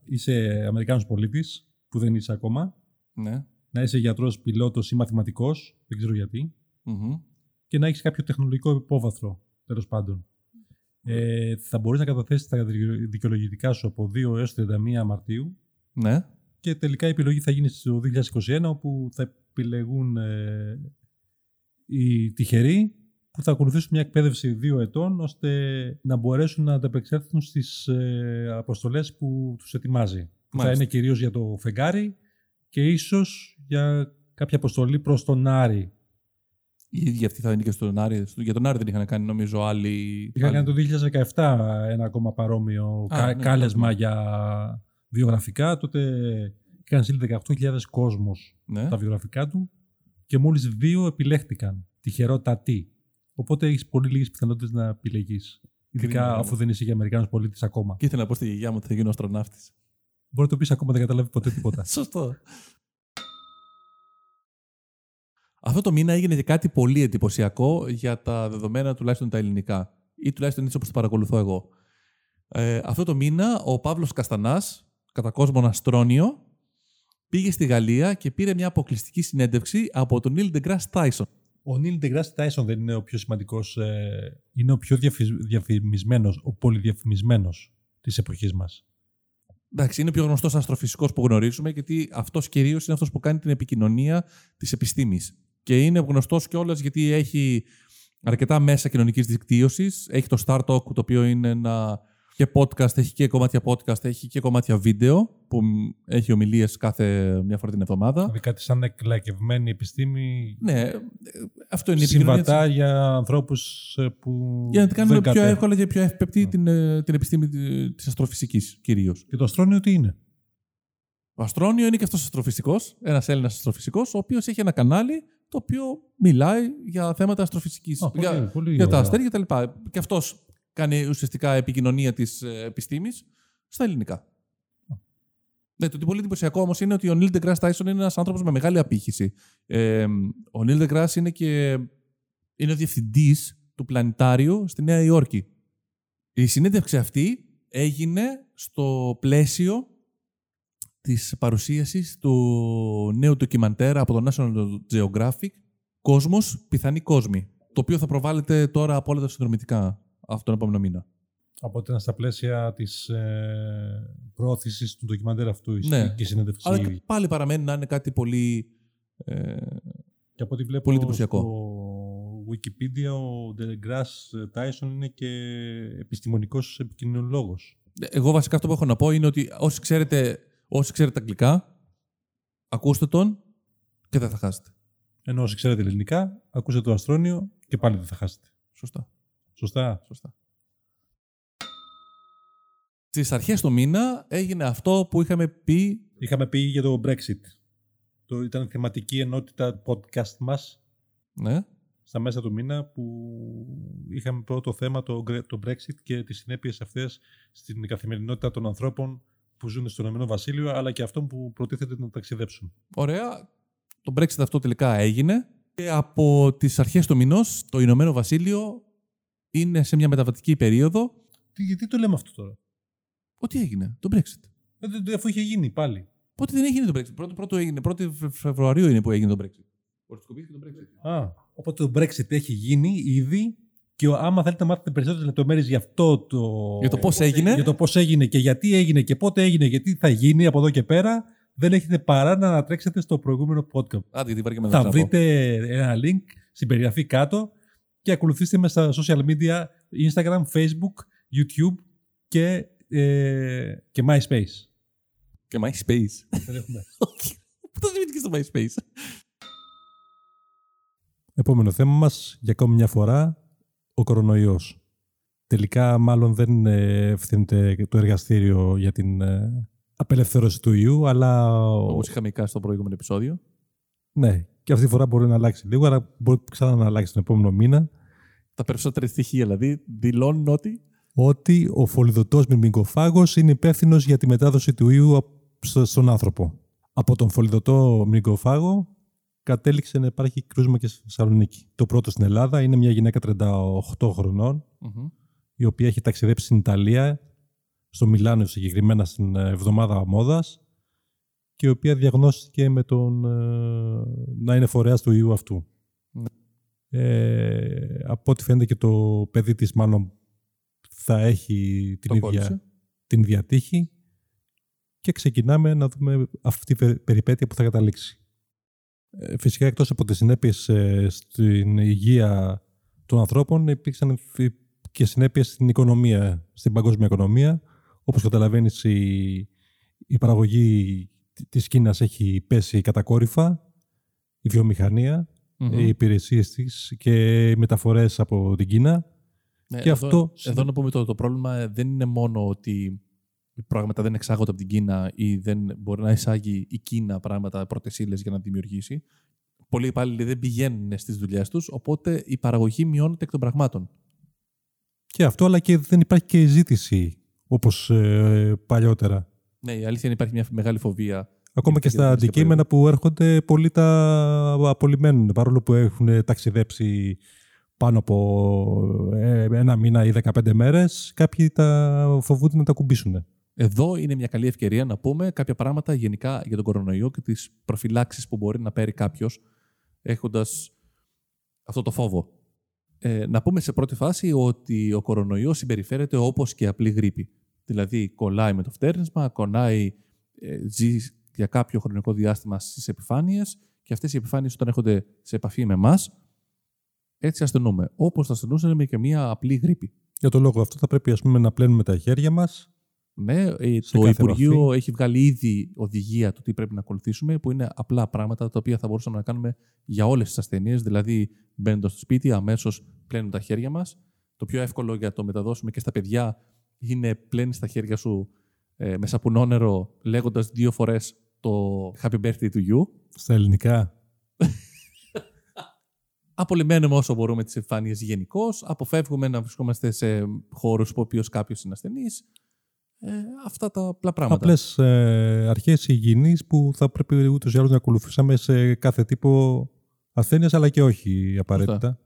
[SPEAKER 2] είσαι Αμερικάνος πολίτης, που δεν είσαι ακόμα,
[SPEAKER 1] ναι.
[SPEAKER 2] να είσαι γιατρός, πιλότος ή μαθηματικός, δεν ξέρω γιατί,
[SPEAKER 1] Μμμ.
[SPEAKER 2] και να έχεις κάποιο τεχνολογικό υπόβαθρο, τέλος πάντων. Ε, θα μπορείς να καταθέσεις τα δικαιολογητικά σου από 2 έως 31 Μαρτίου
[SPEAKER 1] Ναι.
[SPEAKER 2] και τελικά η επιλογή θα γίνει στο 2021 όπου θα επιλεγούν ε, οι τυχεροί που θα ακολουθήσουν μια εκπαίδευση δύο ετών ώστε να μπορέσουν να ανταπεξέλθουν στις ε, αποστολές που τους ετοιμάζει. Που θα
[SPEAKER 1] Μάλιστα.
[SPEAKER 2] είναι κυρίως για το φεγγάρι και ίσως για κάποια αποστολή προς τον Άρη.
[SPEAKER 1] Οι ίδιοι αυτοί θα είναι και στον Άρη. Στο- Για τον Άρη δεν είχαν κάνει, νομίζω, άλλοι.
[SPEAKER 2] Είχαν
[SPEAKER 1] άλλοι-
[SPEAKER 2] κάνει το 2017 ένα ακόμα παρόμοιο
[SPEAKER 1] Α,
[SPEAKER 2] κα-
[SPEAKER 1] ναι,
[SPEAKER 2] κάλεσμα
[SPEAKER 1] τότε.
[SPEAKER 2] για βιογραφικά. Τότε είχαν στείλει 18.000 κόσμος
[SPEAKER 1] Ναι.
[SPEAKER 2] τα βιογραφικά του και μόλις δύο επιλέχτηκαν. Τυχερότατοι. Οπότε έχεις πολύ λίγες πιθανότητες να επιλεγείς. Ειδικά
[SPEAKER 1] Κρίμα,
[SPEAKER 2] αφού
[SPEAKER 1] όμως.
[SPEAKER 2] δεν είσαι για Αμερικάνος πολίτης ακόμα.
[SPEAKER 1] Και ήθελα να πω στη γιαγιά μου ότι θα γίνω αστροναύτης.
[SPEAKER 2] Μπορεί να το πεις ακόμα δεν καταλάβει ποτέ τίποτα. (laughs)
[SPEAKER 1] Σωστό. Αυτό το μήνα έγινε και κάτι πολύ εντυπωσιακό για τα δεδομένα τουλάχιστον τα ελληνικά. Ή τουλάχιστον έτσι όπως το παρακολουθώ εγώ. Ε, αυτό το μήνα ο Παύλος Καστανάς, κατά κόσμον Αστρόνιο, πήγε στη Γαλλία και πήρε μια αποκλειστική συνέντευξη από τον Neil deGrasse Tyson.
[SPEAKER 2] Ο Νίλ Ντεγκράσι Τάισον δεν είναι ο πιο σημαντικός, ε, είναι ο πιο διαφη- διαφημισμένος, ο πολυδιαφημισμένος της εποχής μας.
[SPEAKER 1] Εντάξει, είναι ο πιο γνωστός αστροφυσικός που γνωρίζουμε, γιατί αυτός κυρίως είναι αυτός που κάνει την επικοινωνία της επιστήμης. Και είναι γνωστός κιόλας γιατί έχει αρκετά μέσα κοινωνικής δικτύωσης. Έχει το Star Talk, το οποίο είναι ένα και podcast, έχει και κομμάτια podcast, έχει και κομμάτια βίντεο, που μ, έχει ομιλίες κάθε μια φορά την εβδομάδα.
[SPEAKER 2] Δηλαδή κάτι σαν εκλακευμένη επιστήμη
[SPEAKER 1] Ναι, ε, αυτό είναι η επικοινωνία. της-
[SPEAKER 2] συμβατά για ανθρώπους ε, που
[SPEAKER 1] Για να την κάνουμε
[SPEAKER 2] δεν
[SPEAKER 1] πιο
[SPEAKER 2] κατέχουν.
[SPEAKER 1] εύκολα και πιο εύπεπτη την, ε, την επιστήμη τη αστροφυσικής κυρίως.
[SPEAKER 2] Και το αστρόνιο τι είναι;
[SPEAKER 1] Ο Αστρόνιο είναι και αυτός αστροφυσικός, ένας Έλληνας αστροφυσικός, ο οποίος έχει ένα κανάλι το οποίο μιλάει για θέματα αστροφυσικής.
[SPEAKER 2] Α, πολύ-
[SPEAKER 1] για,
[SPEAKER 2] πολύ
[SPEAKER 1] για τα
[SPEAKER 2] ωραία.
[SPEAKER 1] αστέρια κτλ. Και αυτός κάνει ουσιαστικά επικοινωνία της επιστήμης στα ελληνικά. Ναι, το πολύ εντυπωσιακό όμως είναι ότι ο Νίλ Degrasse Tyson είναι ένας άνθρωπος με μεγάλη απήχηση. Ε, ο Νίλ Degrasse είναι και είναι ο διευθυντής του πλανητάριου στη Νέα Υόρκη. Η συνέντευξη αυτή έγινε στο πλαίσιο της παρουσίασης του νέου ντοκιμαντέρ από το National Geographic «Κόσμος, πιθανή κόσμη», το οποίο θα προβάλλεται τώρα από όλα τα συνδρομητικά αυτόν τον επόμενο μήνα.
[SPEAKER 2] Από ότι ήταν στα πλαίσια της ε, προώθησης του ντοκιμαντέρ αυτού
[SPEAKER 1] Ναι.
[SPEAKER 2] και συνέντευξη.
[SPEAKER 1] Αλλά και πάλι παραμένει να είναι κάτι πολύ. Ε,
[SPEAKER 2] Και από ό,τι βλέπω
[SPEAKER 1] Πολύ εντυπωσιακό.
[SPEAKER 2] στο Wikipedia ο DeGrasse Tyson είναι και επιστημονικός επικοινωνιολόγος.
[SPEAKER 1] εγώ βασικά αυτό που έχω να πω είναι ότι όσοι ξέρετε, όσοι ξέρετε αγγλικά, ακούστε τον και δεν θα χάσετε.
[SPEAKER 2] Ενώ όσοι ξέρετε ελληνικά, ακούσατε το Αστρόνιο και πάλι δεν θα χάσετε.
[SPEAKER 1] Σωστά.
[SPEAKER 2] Σωστά.
[SPEAKER 1] Σωστά. Στις αρχές του μήνα έγινε αυτό που είχαμε πει
[SPEAKER 2] Είχαμε πει για το Brexit. Το ήταν θεματική ενότητα podcast μας
[SPEAKER 1] ναι,
[SPEAKER 2] στα μέσα του μήνα που είχαμε πρώτο θέμα το, Γκρε- το Brexit και τις συνέπειες αυτές στην καθημερινότητα των ανθρώπων που ζουν στο Ηνωμένο Βασίλειο αλλά και αυτών που προτίθεται να ταξιδέψουν.
[SPEAKER 1] Ωραία. Το Brexit αυτό τελικά έγινε. Και από τις αρχές του μηνός το Ηνωμένο Βασίλειο είναι σε μια μεταβατική περίοδο.
[SPEAKER 2] Τι, γιατί το λέμε αυτό τώρα;
[SPEAKER 1] Ό,τι έγινε, το Brexit.
[SPEAKER 2] Ε, δεν- δεν- Αφού είχε γίνει πάλι.
[SPEAKER 1] Πότε δεν έγινε το Brexit. Πρώτο, πρώτο έγινε. 1η Φεβρουαρίου είναι που έγινε το Brexit. Οριστικοποιήθηκε το Brexit.
[SPEAKER 2] Α, οπότε το Brexit έχει γίνει ήδη και ο- άμα θέλετε να μάθετε περισσότερες λεπτομέρειες για αυτό το...
[SPEAKER 1] Για το πώς έγινε.
[SPEAKER 2] Για το πώς έγινε και γιατί έγινε και πότε έγινε και τι θα γίνει από εδώ και πέρα, δεν έχετε παρά να ανατρέξετε στο προηγούμενο podcast.
[SPEAKER 1] Άντε, γιατί βάρκε με να
[SPEAKER 2] Θα
[SPEAKER 1] ξαναπώ.
[SPEAKER 2] βρείτε ένα link στην περιγραφή κάτω και ακολουθήστε με στα social media Instagram, Facebook, YouTube και, ε, και MySpace.
[SPEAKER 1] Και MySpace.
[SPEAKER 2] Δεν έχουμε. (laughs)
[SPEAKER 1] Όχι. Πού το δημιουργήθηκε στο MySpace;
[SPEAKER 2] Επόμενο θέμα μας, για ακόμη μια φορά, ο κορονοϊός. Τελικά μάλλον δεν ε, ευθύνεται το εργαστήριο για την ε, απελευθέρωση του ιού, αλλά... ο-
[SPEAKER 1] Όπως είχαμε εικάσει στο προηγούμενο επεισόδιο.
[SPEAKER 2] Ναι, και αυτή τη φορά μπορεί να αλλάξει λίγο, αλλά μπορεί ξανά να αλλάξει τον επόμενο μήνα.
[SPEAKER 1] Τα περισσότερα στοιχεία δηλαδή δηλώνουν ότι.
[SPEAKER 2] ότι ο φολιδωτός μυρμηγκοφάγος είναι υπεύθυνο για τη μετάδοση του ιού απ- στο- στον άνθρωπο. Από τον φολιδωτό μυρμηγκοφάγο κατέληξε να υπάρχει κρούσμα και στη Θεσσαλονίκη. Το πρώτο στην Ελλάδα είναι μια γυναίκα 38 χρονών,
[SPEAKER 1] Μμμ.
[SPEAKER 2] η οποία έχει ταξιδέψει στην Ιταλία, στο Μιλάνο συγκεκριμένα στην ε, εβδομάδα μόδας και η οποία διαγνώστηκε με τον ε, να είναι φορέας του ιού αυτού.
[SPEAKER 1] Ναι.
[SPEAKER 2] Ε, από ό,τι φαίνεται και το παιδί της μάλλον θα έχει την
[SPEAKER 1] Το
[SPEAKER 2] ίδια,
[SPEAKER 1] κόλλησε.
[SPEAKER 2] την ίδια τύχη και ξεκινάμε να δούμε αυτή την περιπέτεια που θα καταλήξει. Ε, Φυσικά εκτός από τις συνέπειες ε, στην υγεία των ανθρώπων υπήρξαν φι- και συνέπειες στην οικονομία, στην παγκόσμια οικονομία. Όπως καταλαβαίνεις η, η παραγωγή της Κίνας έχει πέσει κατακόρυφα, η βιομηχανία,
[SPEAKER 1] Μμμ.
[SPEAKER 2] οι υπηρεσίες της και οι μεταφορές από την Κίνα.
[SPEAKER 1] Ναι,
[SPEAKER 2] και
[SPEAKER 1] εδώ,
[SPEAKER 2] αυτό-
[SPEAKER 1] Εδώ να πούμε το, το πρόβλημα ε, δεν είναι μόνο ότι οι πράγματα δεν εξάγονται από την Κίνα ή δεν μπορεί να εισάγει η Κίνα πράγματα πρώτες ύλες για να δημιουργήσει. Πολλοί υπάλληλοι δεν πηγαίνουν στις δουλειές τους, οπότε η παραγωγή μειώνεται εκ των πραγμάτων.
[SPEAKER 2] Και αυτό, αλλά και δεν υπάρχει και ζήτηση όπως ε, παλιότερα.
[SPEAKER 1] Ναι, η αλήθεια είναι υπάρχει μια μεγάλη φοβία.
[SPEAKER 2] Ακόμα και
[SPEAKER 1] για
[SPEAKER 2] στα
[SPEAKER 1] την τελευταία
[SPEAKER 2] αντικείμενα που έρχονται, πολλοί τα απολυμμένουν. Παρόλο που έχουν ταξιδέψει πάνω από ε, ένα μήνα ή 15 μέρες, κάποιοι τα φοβούνται να τα κουμπίσουν.
[SPEAKER 1] Εδώ είναι μια καλή ευκαιρία να πούμε κάποια πράγματα γενικά για τον κορονοϊό και τις προφυλάξεις που μπορεί να παίρνει κάποιος έχοντας αυτό το φόβο. Ε, να πούμε σε πρώτη φάση ότι ο κορονοϊός συμπεριφέρεται όπως και απλή γρήπη. Δηλαδή κολλάει με το φτέρνισμα, κονάει, ε, ζει για κάποιο χρονικό διάστημα στις επιφάνειες και αυτές οι επιφάνειες όταν έρχονται σε επαφή με εμάς, έτσι ασθενούμε. Όπως θα ασθενούσαμε και μια απλή γρήπη.
[SPEAKER 2] Για τον λόγο αυτό θα πρέπει ας πούμε, να πλένουμε τα χέρια μας.
[SPEAKER 1] Ναι, ε,
[SPEAKER 2] Σε
[SPEAKER 1] το
[SPEAKER 2] κάθε
[SPEAKER 1] Υπουργείο έχει βγάλει ήδη οδηγία του τι πρέπει να ακολουθήσουμε, που είναι απλά πράγματα τα οποία θα μπορούσαμε να κάνουμε για όλες τις ασθένειε. Δηλαδή, μπαίνοντας στο σπίτι, αμέσως πλένουμε τα χέρια μας. Το πιο εύκολο για να το μεταδώσουμε και στα παιδιά είναι πλένεις τα χέρια σου ε, με σαπουνό νερό, λέγοντας δύο φορές το Happy Birthday to you.
[SPEAKER 2] Στα ελληνικά.
[SPEAKER 1] Απολυμμένουμε όσο μπορούμε τις επιφάνειε γενικώς. Αποφεύγουμε να βρισκόμαστε σε χώρους που ο οποίος κάποιος είναι ασθενής. Ε, αυτά τα απλά πράγματα.
[SPEAKER 2] Απλές ε, αρχές υγιεινής που θα πρέπει ούτως ή άλλως να ακολουθούσαμε σε κάθε τύπο ασθένειας, αλλά και όχι απαραίτητα.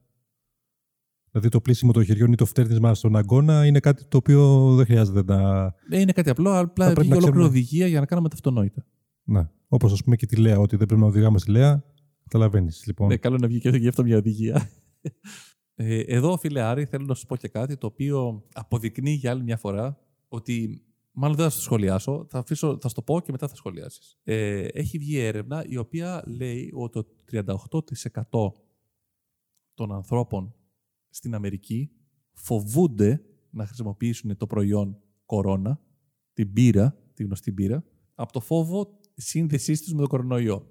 [SPEAKER 2] Δηλαδή το πλήσιμο των χεριών ή το φτέρνισμα στον αγκώνα είναι κάτι το οποίο δεν χρειάζεται να...
[SPEAKER 1] Ε, Είναι κάτι απλό, απλά
[SPEAKER 2] πρέπει
[SPEAKER 1] βγήκε
[SPEAKER 2] να
[SPEAKER 1] ολόκληρη
[SPEAKER 2] ξέρουμε.
[SPEAKER 1] οδηγία για να κάνουμε τα αυτονόητα.
[SPEAKER 2] να. Όπως ας πούμε και τη Λέα, ότι δεν πρέπει να οδηγάμε στη Λέα. Καταλαβαίνεις λοιπόν.
[SPEAKER 1] Ναι, καλό να βγει και γι' αυτό μια οδηγία. (laughs) Ε, εδώ, φίλε Άρη, θέλω να σου πω και κάτι το οποίο αποδεικνύει για άλλη μια φορά ότι. Μάλλον δεν θα το σχολιάσω, θα, αφήσω, θα στο πω και μετά θα σχολιάσεις. Ε, έχει βγει έρευνα η οποία λέει ότι το 38% των ανθρώπων στην Αμερική φοβούνται να χρησιμοποιήσουν το προϊόν κορώνα, την πύρα, τη γνωστή πύρα, από το φόβο σύνδεσής τους με το κορονοϊό.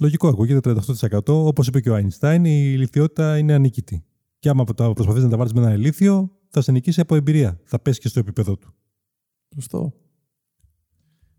[SPEAKER 2] Λογικό ακούγεται 38%. Όπως είπε και ο Άινστάιν, η ηλικιότητα είναι ανίκητη. Και άμα προσπαθείς να τα βάλεις με ένα ηλίθιο, θα σε νικήσει από εμπειρία. Θα πέσει και στο επίπεδο του.
[SPEAKER 1] Σωστό.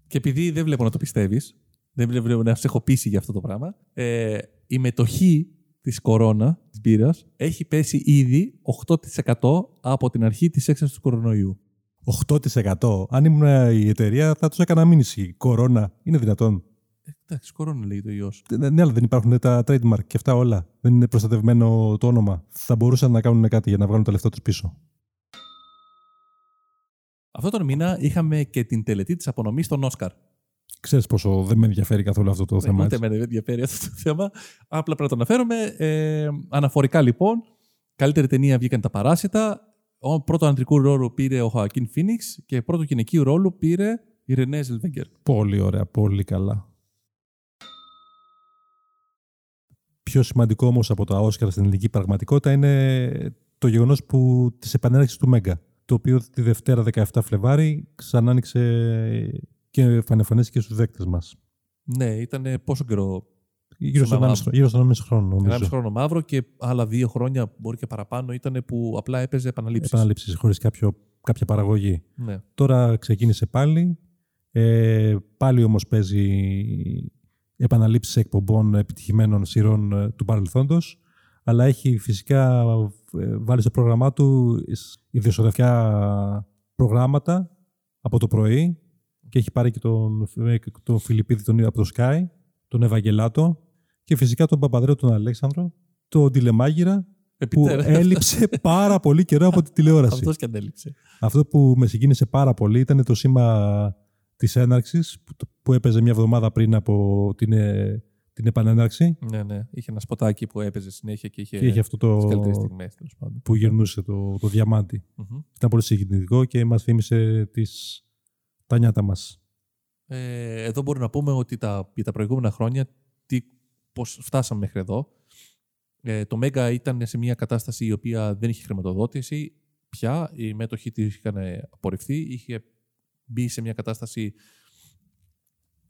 [SPEAKER 1] Και επειδή δεν βλέπω να το πιστεύεις, δεν βλέπω να σε έχω πείσει για αυτό το πράγμα, ε, η μετοχή της κορώνα, της μπύρας, έχει πέσει ήδη 8% από την αρχή της έξαρσης του κορονοϊού.
[SPEAKER 2] 8%. Αν ήμουν η εταιρεία, θα τους έκανα μήνυση. Κορώνα. Είναι δυνατόν;
[SPEAKER 1] Ε, εντάξει, κορώνα λέει το ιός.
[SPEAKER 2] Ναι, ναι, αλλά δεν υπάρχουν τα trademark και αυτά όλα. Δεν είναι προστατευμένο το όνομα. Θα μπορούσαν να κάνουν κάτι για να βγάλουν τα λεφτά τους πίσω.
[SPEAKER 1] Αυτό τον μήνα είχαμε και την τελετή της απονομής στον Όσκαρ.
[SPEAKER 2] Ξέρεις πόσο δεν με ενδιαφέρει καθόλου αυτό το ναι, θέμα.
[SPEAKER 1] Ούτε με ενδιαφέρει αυτό το θέμα. Απλά πρέπει να το αναφέρομαι. Ε, αναφορικά λοιπόν, καλύτερη ταινία βγήκαν τα παράσιτα. Ο πρώτο αντρικού ρόλο πήρε ο Χωακίν Φίνιξ και πρώτο γυναικείο ρόλο πήρε η Ρενέ Ζελβέγκερ.
[SPEAKER 2] Πολύ ωραία, πολύ καλά. Πιο σημαντικό όμως από το Όσκαρ στην ελληνική πραγματικότητα είναι το γεγονός της επανέναρξη του Μέγκα. Το οποίο τη Δευτέρα 17 Φλεβάρι ξανά άνοιξε και εμφανίστηκε στους δέκτες μας.
[SPEAKER 1] Ναι, ήταν πόσο καιρό;
[SPEAKER 2] Γύρω στον 1,5 χρόνο. Νομίζω.
[SPEAKER 1] 1,5 χρόνο μαύρο και άλλα δύο χρόνια, μπορεί και παραπάνω, ήταν που απλά έπαιζε επαναλήψεις.
[SPEAKER 2] Επαναλήψεις χωρίς κάποια παραγωγή.
[SPEAKER 1] Ναι.
[SPEAKER 2] Τώρα ξεκίνησε πάλι. Ε, πάλι όμως παίζει επαναλήψεις εκπομπών επιτυχημένων σειρών ε, του παρελθόντος, αλλά έχει φυσικά ε, βάλει στο πρόγραμμά του ιδιοσοδευτικά προγράμματα από το πρωί και έχει πάρει και τον, τον Φιλιππίδη τον από το Sky, τον Ευαγγελάτο και φυσικά τον Παπαδρέο τον Αλέξανδρο, τον Τηλεμάγειρα που έλειψε πάρα πολύ καιρό από τη τηλεόραση.
[SPEAKER 1] Αυτός και αντέλειψε.
[SPEAKER 2] Αυτό που με συγκίνησε πάρα πολύ ήταν το σήμα της έναρξης που, που έπαιζε μια εβδομάδα πριν από την, ε, την επανέναρξη.
[SPEAKER 1] Ναι, ναι. Είχε ένα σποτάκι που έπαιζε συνέχεια και είχε,
[SPEAKER 2] και είχε αυτό το
[SPEAKER 1] στιγμές,
[SPEAKER 2] που γυρνούσε το, το διαμαντι Ήταν πολύ συγκινητικό και μας θύμισε τις, τα νιάτα μας.
[SPEAKER 1] Ε, εδώ μπορούμε να πούμε ότι τα, για τα προηγούμενα χρόνια τι, πώς φτάσαμε μέχρι εδώ. Ε, το Μέγκα ήταν σε μια κατάσταση η οποία δεν είχε χρηματοδότηση πια. Οι μέτοχοι της είχαν απορριφθεί. Είχε μπει σε μια κατάσταση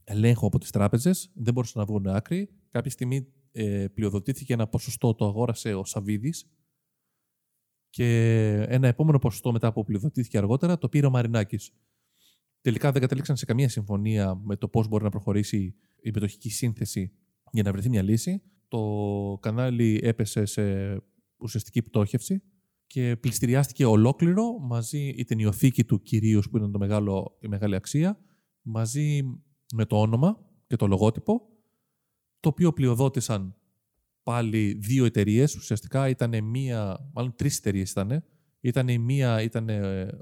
[SPEAKER 1] ελέγχου από τις τράπεζες, δεν μπορούσαν να βγουν άκρη. Κάποια στιγμή ε, πλειοδοτήθηκε ένα ποσοστό, το αγόρασε ο Σαββίδης και ένα επόμενο ποσοστό μετά που πλειοδοτήθηκε αργότερα το πήρε ο Μαρινάκης. Τελικά δεν κατέληξαν σε καμία συμφωνία με το πώς μπορεί να προχωρήσει η μετοχική σύνθεση για να βρεθεί μια λύση. Το κανάλι έπεσε σε ουσιαστική πτώχευση και πληστηριάστηκε ολόκληρο μαζί η ταινιοθήκη του κυρίως που ήταν το μεγάλο, η μεγάλη αξία, μαζί με το όνομα και το λογότυπο, το οποίο πλειοδότησαν πάλι δύο εταιρείες. Ουσιαστικά ήταν μία, μάλλον τρεις εταιρείες ήταν. Ήταν η μία ήταν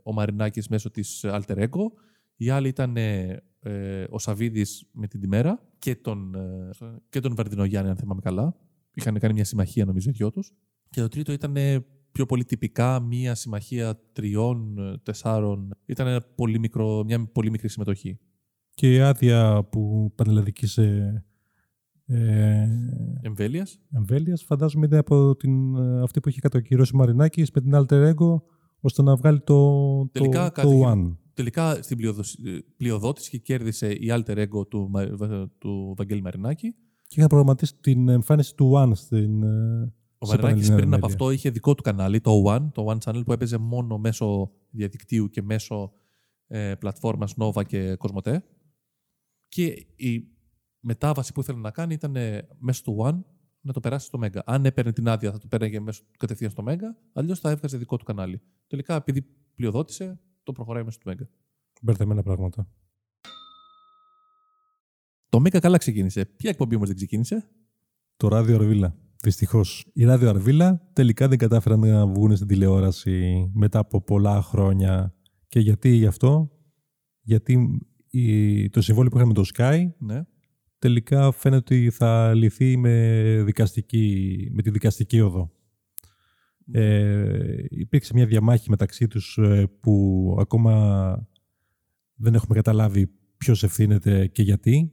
[SPEAKER 1] ο Μαρινάκης μέσω της Alter Ego, η άλλη ήταν ε, ο Σαββίδης με την Τιμέρα και τον, ε, και τον Βαρδινογιάννη, αν θυμάμαι καλά. Είχαν κάνει μια συμμαχία, νομίζω, οι δυο τους. Και το τρίτο ήταν πιο πολύ τυπικά μία συμμαχία τριών, τεσσάρων. Ήταν πολύ μικρό, μια πολύ μικρή συμμετοχή.
[SPEAKER 2] Και η άδεια που πανελλαδικήσε ε,
[SPEAKER 1] εμβέλειας.
[SPEAKER 2] εμβέλειας φαντάζομαι είναι από την, αυτή που είχε κατοκυρώσει ο Μαρινάκης με την Alter Ego ώστε να βγάλει το, τελικά, το, το One.
[SPEAKER 1] Τελικά στην πλειοδότηση και κέρδισε η Alter Ego του, του Βαγγέλη Μαρινάκη.
[SPEAKER 2] Και είχα προγραμματίσει την εμφάνιση του One στην, ε,
[SPEAKER 1] ο Μαρινάκης πριν από αυτό είχε δικό του κανάλι, το One, το One Channel, που έπαιζε μόνο μέσω διαδικτύου και μέσω ε, πλατφόρμας Nova και Cosmote. Και η μετάβαση που ήθελε να κάνει ήταν ε, μέσω του One να το περάσει στο Mega. Αν έπαιρνε την άδεια, θα το πέραγε μέσω κατευθείαν στο Mega, αλλιώς θα έβγαζε δικό του κανάλι. Τελικά, επειδή πλειοδότησε, το προχωράει μέσω του Mega.
[SPEAKER 2] Μπερδεμένα πράγματα.
[SPEAKER 1] Το Mega καλά ξεκίνησε. Ποια εκπομπή όμως δεν ξεκίνησε,
[SPEAKER 2] Το ράδιο Αρβίλα. Δυστυχώς. Η Ράδιο Αρβίλα τελικά δεν κατάφεραν να βγουν στην τηλεόραση μετά από πολλά χρόνια. Και γιατί γι' αυτό, γιατί το συμβόλαιο που είχαμε με το Sky
[SPEAKER 1] ναι.
[SPEAKER 2] τελικά φαίνεται ότι θα λυθεί με, δικαστική, με τη δικαστική οδό. Ε, υπήρξε μια διαμάχη μεταξύ τους ε, που ακόμα δεν έχουμε καταλάβει ποιος ευθύνεται και γιατί.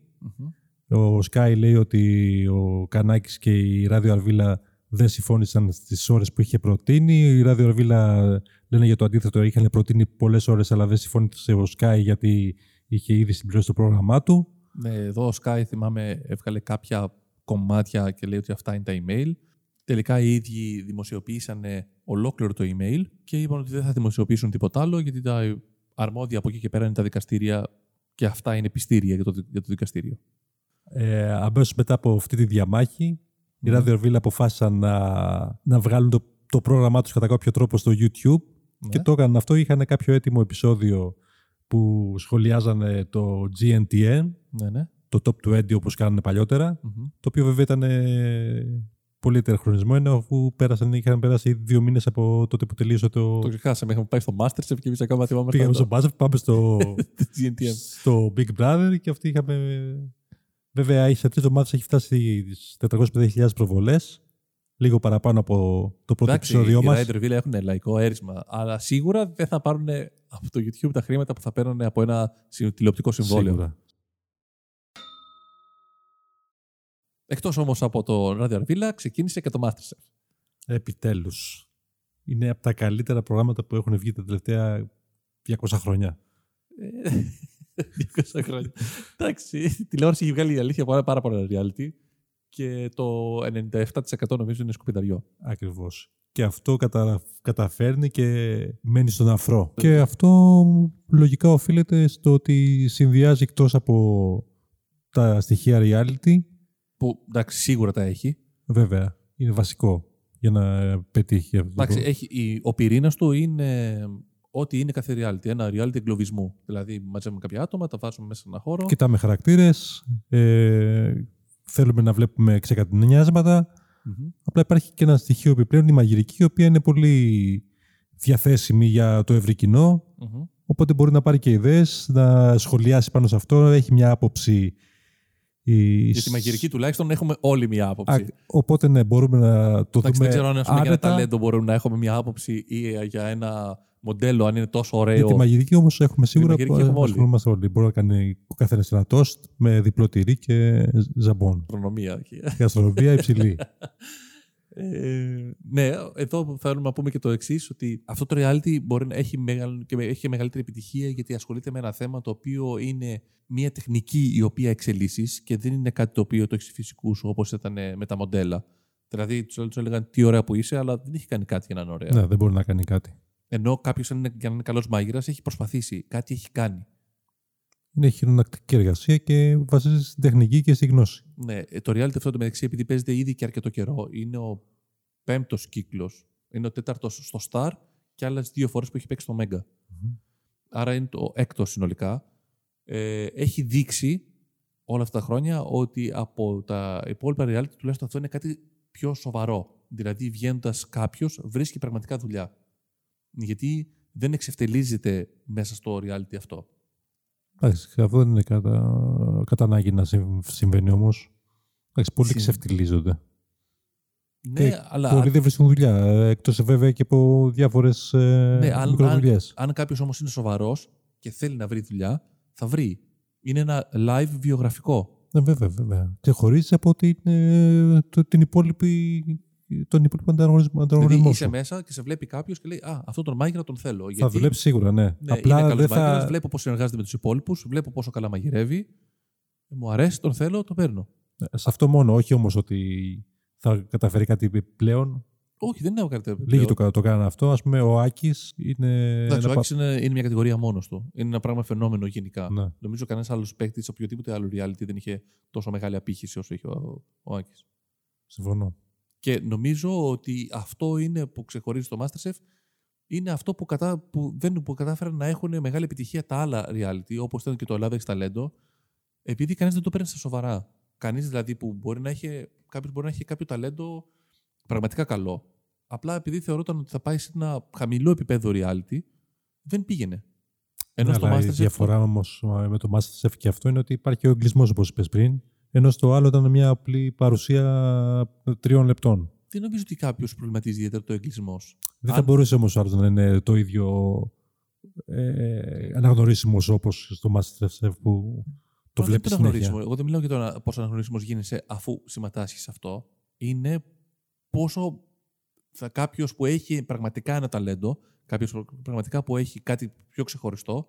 [SPEAKER 2] Ο Sky λέει ότι ο Κανάκης και η Ράδιο Αρβίλα δεν συμφώνησαν στις ώρες που είχε προτείνει. Η Ράδιο Αρβίλα λένε για το αντίθετο, είχαν προτείνει πολλές ώρες αλλά δεν συμφώνησε ο Sky γιατί είχε ήδη συμπληρώσει το πρόγραμμά του.
[SPEAKER 1] Ναι, εδώ ο Sky θυμάμαι έβγαλε κάποια κομμάτια και λέει ότι αυτά είναι τα email. Τελικά οι ίδιοι δημοσιοποίησαν ολόκληρο το email και είπαν ότι δεν θα δημοσιοποιήσουν τίποτα άλλο γιατί τα αρμόδια από εκεί και πέρα είναι τα δικαστήρια και αυτά είναι πιστήρια για το, για το δικαστήριο.
[SPEAKER 2] Ε, Αμέσως μετά από αυτή τη διαμάχη, οι Radio Orville αποφάσισαν να, να βγάλουν το, το πρόγραμμά τους κατά κάποιο τρόπο στο YouTube και το έκαναν αυτό. Είχαν κάποιο έτοιμο επεισόδιο που σχολιάζανε το GNTN,
[SPEAKER 1] Ναι, ναι.
[SPEAKER 2] το Top 20 όπως κάνανε παλιότερα, το οποίο βέβαια ήταν ε, πολύ τερχρονισμό, ενώ αφού πέρασαν, είχαν περάσει ήδη δύο μήνες από τότε που τελείωσε το...
[SPEAKER 1] Το ξεχάσαμε. Είχαμε πάει στο Masterchef και εμείς ακόμα θυμάμαι
[SPEAKER 2] Πήγαμε στο Buzzfeed, πάμε στο, (laughs)
[SPEAKER 1] το GNTM.
[SPEAKER 2] στο Big Brother και αυτοί είχαμε... Βέβαια, σε τρεις εβδομάδες έχει φτάσει στις 450.000 προβολές, λίγο παραπάνω από το πρώτο
[SPEAKER 1] Εντάξει,
[SPEAKER 2] επεισόδιο
[SPEAKER 1] οι
[SPEAKER 2] μας.
[SPEAKER 1] Rider Villa έχουν λαϊκό έρισμα, αλλά σίγουρα δεν θα πάρουν από το YouTube τα χρήματα που θα παίρνουν από ένα συ- τηλεοπτικό συμβόλαιο.
[SPEAKER 2] Σίγουρα.
[SPEAKER 1] Εκτός όμως από το Radio Villa, ξεκίνησε και το Masterchef.
[SPEAKER 2] Επιτέλους. Είναι από τα καλύτερα προγράμματα που έχουν βγει τα τελευταία 200 χρόνια.
[SPEAKER 1] Ε, (laughs) 200 χρόνια. Εντάξει, η τηλεόραση έχει βγάλει η αλήθεια πάρα, πάρα πολλά reality και το 97% νομίζω είναι σκουπιδαριό.
[SPEAKER 2] Ακριβώς. Και αυτό κατα... καταφέρνει και μένει στον αφρό. Και αυτό λογικά οφείλεται στο ότι συνδυάζει εκτός από τα στοιχεία reality,
[SPEAKER 1] Που εντάξει, σίγουρα τα έχει.
[SPEAKER 2] βέβαια, είναι βασικό για να πετύχει αυτό. το
[SPEAKER 1] Εντάξει,
[SPEAKER 2] προ-
[SPEAKER 1] έχει, η, ο πυρήνας του είναι ό,τι είναι κάθε reality. Ένα reality εγκλωβισμού. Δηλαδή, μαζεύουμε κάποια άτομα, τα βάζουμε μέσα σε ένα χώρο.
[SPEAKER 2] Κοιτάμε χαρακτήρες, ε, θέλουμε να βλέπουμε ξεκατηνιάσματα.
[SPEAKER 1] Μμμ.
[SPEAKER 2] Απλά υπάρχει και ένα στοιχείο επιπλέον, η μαγειρική, η οποία είναι πολύ διαθέσιμη για το ευρύ κοινό.
[SPEAKER 1] Μμμ.
[SPEAKER 2] Οπότε μπορεί να πάρει και ιδέες, να σχολιάσει πάνω σε αυτό, έχει μια άποψη. Η...
[SPEAKER 1] Για τη μαγειρική τουλάχιστον έχουμε όλοι μία άποψη.
[SPEAKER 2] Α, οπότε ναι, μπορούμε να το
[SPEAKER 1] Εντάξει,
[SPEAKER 2] δούμε
[SPEAKER 1] δεν ξέρω αν ας πούμε, για ένα
[SPEAKER 2] άνετα.
[SPEAKER 1] ταλέντο μπορούμε να έχουμε μία άποψη ή ε, για ένα μοντέλο, αν είναι τόσο ωραίο.
[SPEAKER 2] Για τη μαγειρική όμως έχουμε σίγουρα
[SPEAKER 1] μαγειρική
[SPEAKER 2] που
[SPEAKER 1] έχουμε όλοι.
[SPEAKER 2] ασχολούμαστε όλοι. Μπορεί να κάνει ο καθένας ένα τόστ με διπλό τυρί και ζαμπόν.
[SPEAKER 1] Προνομία.
[SPEAKER 2] Γαστρονομία υψηλή. (laughs)
[SPEAKER 1] Ε, ναι, εδώ θέλουμε να πούμε και το εξής, ότι αυτό το reality μπορεί να έχει, μεγαλ, και έχει μεγαλύτερη επιτυχία γιατί ασχολείται με ένα θέμα το οποίο είναι μια τεχνική η οποία εξελίσσεις και δεν είναι κάτι το οποίο το έχεις φυσικούς σου όπως ήταν ε, με τα μοντέλα. Δηλαδή, τους άλλους έλεγαν τι ωραία που είσαι, αλλά δεν έχει κάνει κάτι για να είναι ωραία.
[SPEAKER 2] ναι, δεν μπορεί να κάνει κάτι.
[SPEAKER 1] Ενώ κάποιος, για να είναι καλός μάγειρας, έχει προσπαθήσει, κάτι έχει κάνει.
[SPEAKER 2] Είναι χειρονακτική εργασία και βασίζεται στην τεχνική και στη γνώση.
[SPEAKER 1] Ναι, ε, το reality αυτό το μεταξύ, επειδή παίζεται ήδη και αρκετό καιρό, είναι ο πέμπτος κύκλος. Είναι ο τέταρτος στο Star και άλλες δύο φορές που έχει παίξει στο Mega. Άρα είναι το έκτος συνολικά. Ε, έχει δείξει όλα αυτά τα χρόνια ότι από τα υπόλοιπα reality τουλάχιστον αυτό είναι κάτι πιο σοβαρό. Δηλαδή, βγαίνοντας κάποιος, βρίσκει πραγματικά δουλειά. Γιατί δεν εξευτελίζεται μέσα στο reality αυτό.
[SPEAKER 2] Εντάξει, αυτό δεν είναι κατά, κατά ανάγκη να συμβ- συμβαίνει όμως. Πολλοί
[SPEAKER 1] Συμ-
[SPEAKER 2] ξεφτιλίζονται.
[SPEAKER 1] Ναι,
[SPEAKER 2] Και
[SPEAKER 1] αλλά
[SPEAKER 2] Πολλοί δεν βρίσκουν δουλειά. Εκτός βέβαια και από διάφορες
[SPEAKER 1] Ναι,
[SPEAKER 2] ε,
[SPEAKER 1] αν,
[SPEAKER 2] μικροδουλειέ.
[SPEAKER 1] αν, αν κάποιος όμως είναι σοβαρός και θέλει να βρει δουλειά, θα βρει. Είναι ένα live βιογραφικό.
[SPEAKER 2] Ναι, βέβαια, βέβαια. Ξεχωρίζει από την, ε, το, την υπόλοιπη, τον υπόλοιπο ανταγωνισμό,
[SPEAKER 1] Δηλαδή
[SPEAKER 2] ανταγωνισμό
[SPEAKER 1] είσαι
[SPEAKER 2] σου.
[SPEAKER 1] μέσα και σε βλέπει κάποιος και λέει Α, αυτόν τον μάγειρα τον θέλω.
[SPEAKER 2] Θα
[SPEAKER 1] γιατί,
[SPEAKER 2] δουλέψει σίγουρα, ναι.
[SPEAKER 1] Ναι,
[SPEAKER 2] Απλά
[SPEAKER 1] είναι καλός
[SPEAKER 2] δεν θα.
[SPEAKER 1] μάγειρας, βλέπω πώς συνεργάζεται με τους υπόλοιπους, βλέπω πόσο καλά μαγειρεύει. Μου αρέσει, τον θέλω, τον παίρνω.
[SPEAKER 2] Σε αυτό μόνο, όχι όμως ότι θα καταφέρει κάτι επιπλέον.
[SPEAKER 1] Όχι, δεν είναι κάτι
[SPEAKER 2] Λίγοι το, κα- το κάνανε αυτό. Α πούμε, ο Άκης είναι.
[SPEAKER 1] Εντάξει, ο
[SPEAKER 2] ένα
[SPEAKER 1] Άκης είναι, είναι μια κατηγορία μόνος του. Είναι ένα πράγμα φαινόμενο γενικά.
[SPEAKER 2] πα- Ναι.
[SPEAKER 1] Νομίζω κανένας άλλος παίκτης σε οποιοδήποτε άλλο reality δεν είχε τόσο μεγάλη απήχηση όσο είχε ο, ο Άκης.
[SPEAKER 2] Συμφωνώ.
[SPEAKER 1] Και νομίζω ότι αυτό είναι που ξεχωρίζει το Masterchef. Είναι αυτό που, κατά, που δεν που κατάφεραν να έχουν μεγάλη επιτυχία τα άλλα reality, όπως ήταν και το Ελλάδα έχει ταλέντο, επειδή κανείς δεν το παίρνει στα σοβαρά. Κανείς δηλαδή που μπορεί να έχει, κάποιος μπορεί να έχει κάποιο ταλέντο πραγματικά καλό. Απλά επειδή θεωρόταν ότι θα πάει σε ένα χαμηλό επίπεδο reality, δεν πήγαινε. Ενώ
[SPEAKER 2] Ναι,
[SPEAKER 1] στο
[SPEAKER 2] αλλά η
[SPEAKER 1] Masterchef.
[SPEAKER 2] διαφορά όμως με το Masterchef και αυτό είναι ότι υπάρχει και ο εγκλισμός, όπως είπες πριν. Ενώ στο άλλο ήταν μια απλή παρουσία τριών λεπτών.
[SPEAKER 1] δεν νομίζω ότι κάποιος προβληματίζει ιδιαίτερα το εγκλισμός.
[SPEAKER 2] Δεν
[SPEAKER 1] Αν-
[SPEAKER 2] θα μπορούσε όμως ο άλλος να είναι το ίδιο ε, αναγνωρίσιμος όπως στο Masterchef που το
[SPEAKER 1] Μα
[SPEAKER 2] βλέπεις
[SPEAKER 1] δεν
[SPEAKER 2] συνέχεια.
[SPEAKER 1] αναγνωρίσιμο. Εγώ δεν μιλάω για το πόσο αναγνωρίσιμο γίνεσαι αφού συμμετάσχεις σε αυτό. Είναι πόσο θα κάποιος που έχει πραγματικά ένα ταλέντο, κάποιος πραγματικά που έχει κάτι πιο ξεχωριστό,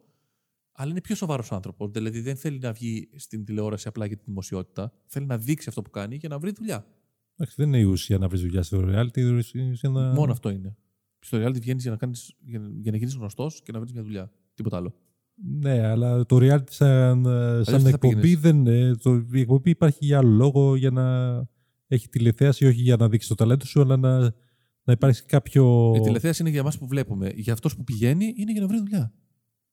[SPEAKER 1] αλλά είναι πιο σοβαρός άνθρωπος. Δηλαδή δεν θέλει να βγει στην τηλεόραση απλά για τη δημοσιότητα. Θέλει να δείξει αυτό που κάνει για να βρει δουλειά.
[SPEAKER 2] Εντάξει, δεν είναι η ουσία να βρεις δουλειά στο reality. η ουσία να...
[SPEAKER 1] Μόνο αυτό είναι. Στο reality βγαίνεις για να, κάνεις, για, για να γίνεις γνωστός και να βρεις μια δουλειά. Τίποτα άλλο.
[SPEAKER 2] Ναι, αλλά το reality σαν, ε, σαν
[SPEAKER 1] δεν θα
[SPEAKER 2] εκπομπή
[SPEAKER 1] πήγαινες;
[SPEAKER 2] δεν. ε, Το, η εκπομπή υπάρχει για άλλο λόγο, για να έχει τηλεθέαση, όχι για να δείξει το ταλέντο σου, αλλά να, να υπάρξει κάποιο.
[SPEAKER 1] Η τηλεθέαση είναι για εμάς που βλέπουμε. Για αυτός που πηγαίνει είναι για να βρει δουλειά.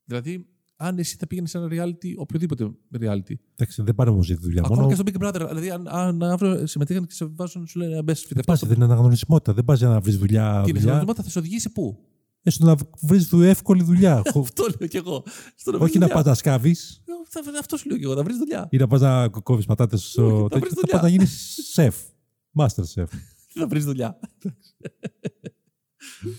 [SPEAKER 1] Δηλαδή, αν εσύ θα πήγαινες σε ένα reality, οποιοδήποτε reality.
[SPEAKER 2] Εντάξει, δεν πάνε όμως για τη δουλειά.
[SPEAKER 1] Ακόμα
[SPEAKER 2] Μόνο
[SPEAKER 1] και στο Big Brother. Δηλαδή, αν, αν αύριο συμμετείχαν και σε βάζουν, σου λένε μπες
[SPEAKER 2] δεν
[SPEAKER 1] φυτευτό.
[SPEAKER 2] πας, δεν είναι αναγνωρισιμότητα. Δεν πας για να βρεις δουλειά.
[SPEAKER 1] Και η
[SPEAKER 2] δουλειά.
[SPEAKER 1] αναγνωρισιμότητα θα σε οδηγήσει σε πού.
[SPEAKER 2] Έστω να βρεις εύκολη δουλειά. Χω- (laughs)
[SPEAKER 1] Αυτό λέω κι εγώ. Στο βρεις
[SPEAKER 2] όχι να
[SPEAKER 1] δουλειά.
[SPEAKER 2] πας να σκάβεις
[SPEAKER 1] Θα- Αυτό σου λέω κι εγώ, να βρεις δουλειά.
[SPEAKER 2] ή να πας να κόβεις πατάτες στο
[SPEAKER 1] Όχι, θα
[SPEAKER 2] τέτοιο.
[SPEAKER 1] βρεις
[SPEAKER 2] Θα
[SPEAKER 1] δουλειά.
[SPEAKER 2] πας να γίνεις σεφ. Master chef.
[SPEAKER 1] Θα βρεις δουλειά.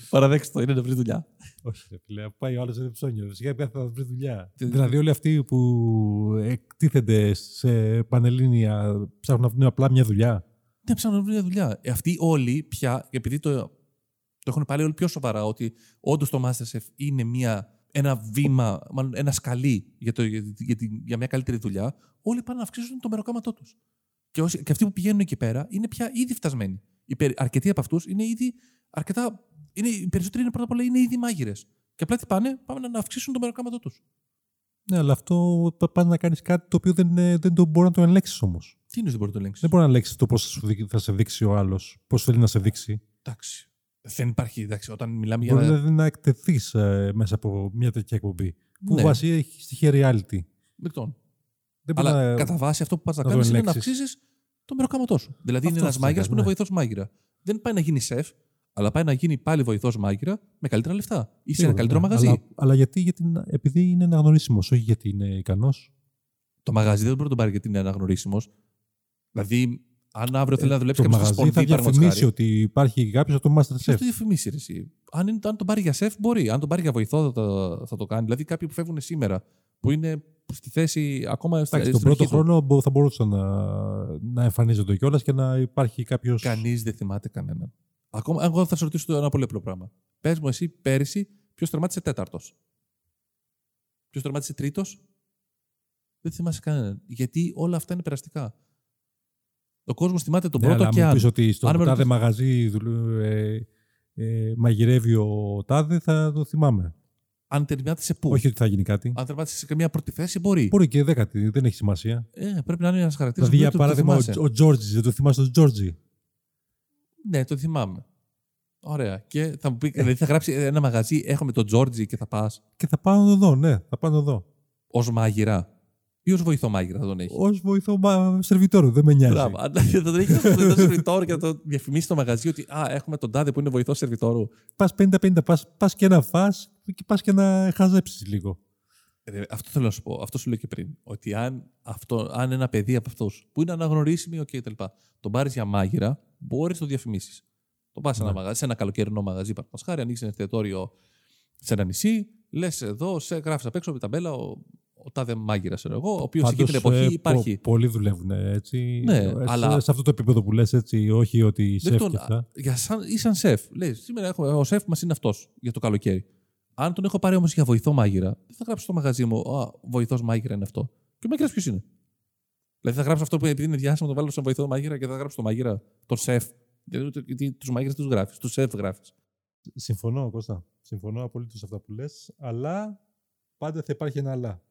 [SPEAKER 1] Παραδέξτε το, είναι να βρεις δουλειά.
[SPEAKER 2] Όχι, ρε φίλε, πάει ο άλλος δεν ψώνιος. Σιγά πια θα βρει δουλειά.
[SPEAKER 1] Τι-
[SPEAKER 2] Δηλαδή, όλοι αυτοί που εκτίθενται σε πανελλήνια ψάχνουν να βρουν απλά μια δουλειά.
[SPEAKER 1] Ναι, ψάχνουν να βρουν μια δουλειά. Ε, Αυτοί όλοι πια, επειδή το, το έχουν πάρει όλοι πιο σοβαρά, ότι όντως το Masterchef είναι μια, ένα βήμα, μάλλον ένα σκαλί για, το, για, για, τη- για μια καλύτερη δουλειά, όλοι πάνε να αυξήσουν το μεροκάματό τους. Και, όσοι- και αυτοί που πηγαίνουν εκεί πέρα είναι πια ήδη φτασμένοι. Οι περι- αρκετοί από αυτούς είναι ήδη αρκετά. Είναι, οι περισσότεροι είναι πρώτα απ' όλα είναι ήδη μάγειρες. Και απλά τι πάνε, πάμε να αυξήσουν το μεροκάματό τους.
[SPEAKER 2] Ναι, αλλά αυτό πα- πας να κάνεις κάτι το οποίο δεν, είναι- δεν το μπορεί να το ελέγξεις όμως.
[SPEAKER 1] Τι είναι ότι μπορεί να το ελέγξεις;
[SPEAKER 2] Δεν μπορεί να ελέγξεις το πώς θα σε δείξει ο άλλος, πώς θέλει να σε δείξει.
[SPEAKER 1] Εντάξει. Δεν υπάρχει. Εντάξει, όταν μιλάμε για.
[SPEAKER 2] Μπορεί
[SPEAKER 1] να-
[SPEAKER 2] δηλαδή να εκτεθείς μέσα από μια τέτοια εκπομπή. Που
[SPEAKER 1] Ναι.
[SPEAKER 2] βασικά έχει στοιχεία reality.
[SPEAKER 1] Δεκτών.
[SPEAKER 2] Δεν μπορεί
[SPEAKER 1] Αλλά
[SPEAKER 2] να...
[SPEAKER 1] κατά βάση αυτό που πας να
[SPEAKER 2] να το
[SPEAKER 1] κάνεις είναι να
[SPEAKER 2] ελέγξεις.
[SPEAKER 1] αυξήσεις το μεροκάματό σου. Δηλαδή είναι
[SPEAKER 2] Αυτό
[SPEAKER 1] ένας
[SPEAKER 2] θα
[SPEAKER 1] μάγειρας που είναι
[SPEAKER 2] έκανε,
[SPEAKER 1] βοηθός μάγειρα. Δεν πάει να γίνει σεφ, αλλά πάει να γίνει πάλι βοηθός μάγειρα με καλύτερα λεφτά. Ή σε ένα
[SPEAKER 2] Σίγουρα,
[SPEAKER 1] καλύτερο
[SPEAKER 2] ναι.
[SPEAKER 1] μαγαζί.
[SPEAKER 2] Αλλά, αλλά γιατί, γιατί, είναι- επειδή είναι αναγνωρίσιμος, όχι γιατί είναι ικανός.
[SPEAKER 1] Το μαγαζί δεν μπορεί να τον πάρει γιατί είναι αναγνωρίσιμος. Δηλαδή, αν αύριο θέλει να δουλέψει
[SPEAKER 2] Ε, το
[SPEAKER 1] κάποιος στο
[SPEAKER 2] μαγαζί θα
[SPEAKER 1] σπονδί, παραδείγματος
[SPEAKER 2] διαφημίσει
[SPEAKER 1] χάρη,
[SPEAKER 2] ότι υπάρχει κάποιος από το
[SPEAKER 1] ποιος
[SPEAKER 2] Masterchef.
[SPEAKER 1] το διαφημίσει, ρε, εσύ. Αν, είναι, αν τον πάρει για σεφ, μπορεί. Αν τον πάρει για βοηθό, θα το, θα το κάνει. Δηλαδή, κάποιοι που φεύγουν σήμερα, που είναι στη θέση ακόμα στα-
[SPEAKER 2] Εντάξει, τον
[SPEAKER 1] στην
[SPEAKER 2] πρώτο
[SPEAKER 1] αρχή του.
[SPEAKER 2] χρόνο μπο- θα μπορούσαν να, να εμφανίζονται κιόλας και να υπάρχει κάποιο.
[SPEAKER 1] Κανείς δεν θυμάται κανέναν. Ακόμα, εγώ θα σε ρωτήσω το ένα πολύ απλό πράγμα. Πες μου, εσύ πέρυσι, ποιος τερμάτισε τέταρτος; Ποιος τερμάτισε τρίτος; Δεν θυμάσαι κανέναν. Γιατί όλα αυτά είναι περαστικά. Ο κόσμος θυμάται τον
[SPEAKER 2] Ναι,
[SPEAKER 1] πρώτο
[SPEAKER 2] αλλά
[SPEAKER 1] και
[SPEAKER 2] μου
[SPEAKER 1] αν.
[SPEAKER 2] πεις ότι στο
[SPEAKER 1] Αν με
[SPEAKER 2] τάδε
[SPEAKER 1] ρωτήσεις-
[SPEAKER 2] μαγαζί δουλου- ε, ε, μαγειρεύει ο τάδε, θα το θυμάμαι.
[SPEAKER 1] Αν τερμάτισε πού;
[SPEAKER 2] Όχι ότι θα γίνει κάτι.
[SPEAKER 1] Αν τερμάτισε σε καμία πρώτη θέση, μπορεί.
[SPEAKER 2] Μπορεί και δέκατη, δεν έχει σημασία.
[SPEAKER 1] Ε, πρέπει να είναι ένας χαρακτήρας.
[SPEAKER 2] Δηλαδή, για παράδειγμα, ο, ο Τζόρτζι, δεν το θυμάσαι τον Τζόρτζι;
[SPEAKER 1] Ναι, το θυμάμαι. Ωραία. Και θα μου πει, δηλαδή θα γράψει ένα μαγαζί, έχουμε τον Τζόρτζι και θα πας
[SPEAKER 2] Και θα πάω να το δω, ναι, θα πάω να το δω.
[SPEAKER 1] ως μάγειρα. Ή ως βοηθό μάγειρα θα τον έχει.
[SPEAKER 2] Ω βοηθό μα- σερβιτόρου, δεν με νοιάζει.
[SPEAKER 1] Μπράβο. Αν θα τον έχει το βοηθό σερβιτόρου και να το διαφημίσει στο μαγαζί ότι α, έχουμε τον τάδε που είναι βοηθός σερβιτόρου.
[SPEAKER 2] Πας 50-50, πας, πας και να φας και πας και να χαζέψεις λίγο.
[SPEAKER 1] Ε, αυτό θέλω να σου πω. Αυτό σου λέω και πριν. Ότι αν, αυτό, αν ένα παιδί από αυτούς που είναι αναγνωρίσιμοι, OK, okay, κτλ. Τον πάρεις για μάγειρα, μπορείς να το διαφημίσεις. Τον πας σε, ένα
[SPEAKER 2] Ναι.
[SPEAKER 1] μαγαζί, σε ένα καλοκαιρινό μαγαζί, παραδείγματος χάρη, ανοίξεις ένα εστιατόριο σε ένα νησί, λες εδώ, σε γράφεις απ' έξω με ταμπέλα ο, ο τάδε μάγειρας, εγώ, ο οποίος εκεί την
[SPEAKER 2] Πάντως,
[SPEAKER 1] εποχή
[SPEAKER 2] ε,
[SPEAKER 1] υπάρχει.
[SPEAKER 2] πο- πολλοί δουλεύουν έτσι.
[SPEAKER 1] Ναι,
[SPEAKER 2] Ε,
[SPEAKER 1] αλλά-
[SPEAKER 2] Σε αυτό το επίπεδο που λες έτσι, όχι ότι σεφ
[SPEAKER 1] Δεκτών,
[SPEAKER 2] και αυτά.
[SPEAKER 1] για σαν, ή σαν σεφ. Λέει, σήμερα έχω, ο σεφ μας είναι αυτός για το καλοκαίρι. Αν τον έχω πάρει όμως για βοηθό μάγειρα, δεν θα γράψω στο μαγαζί μου, Α, βοηθός μάγειρα είναι αυτό. Και ο μάγειρα ποιος είναι. Δηλαδή θα γράψω αυτό που επειδή είναι διάσημο, το βάλω σαν βοηθό μάγειρα και θα γράψω το μάγειρα, τον σεφ. Γιατί, γιατί τους μάγειρες τους γράφεις, τους σεφ γράφεις.
[SPEAKER 2] Συμφωνώ, Κώστα. Συμφωνώ απολύτως σε αυτά που λες, αλλά πάντα θα υπάρχει ένα αλλά.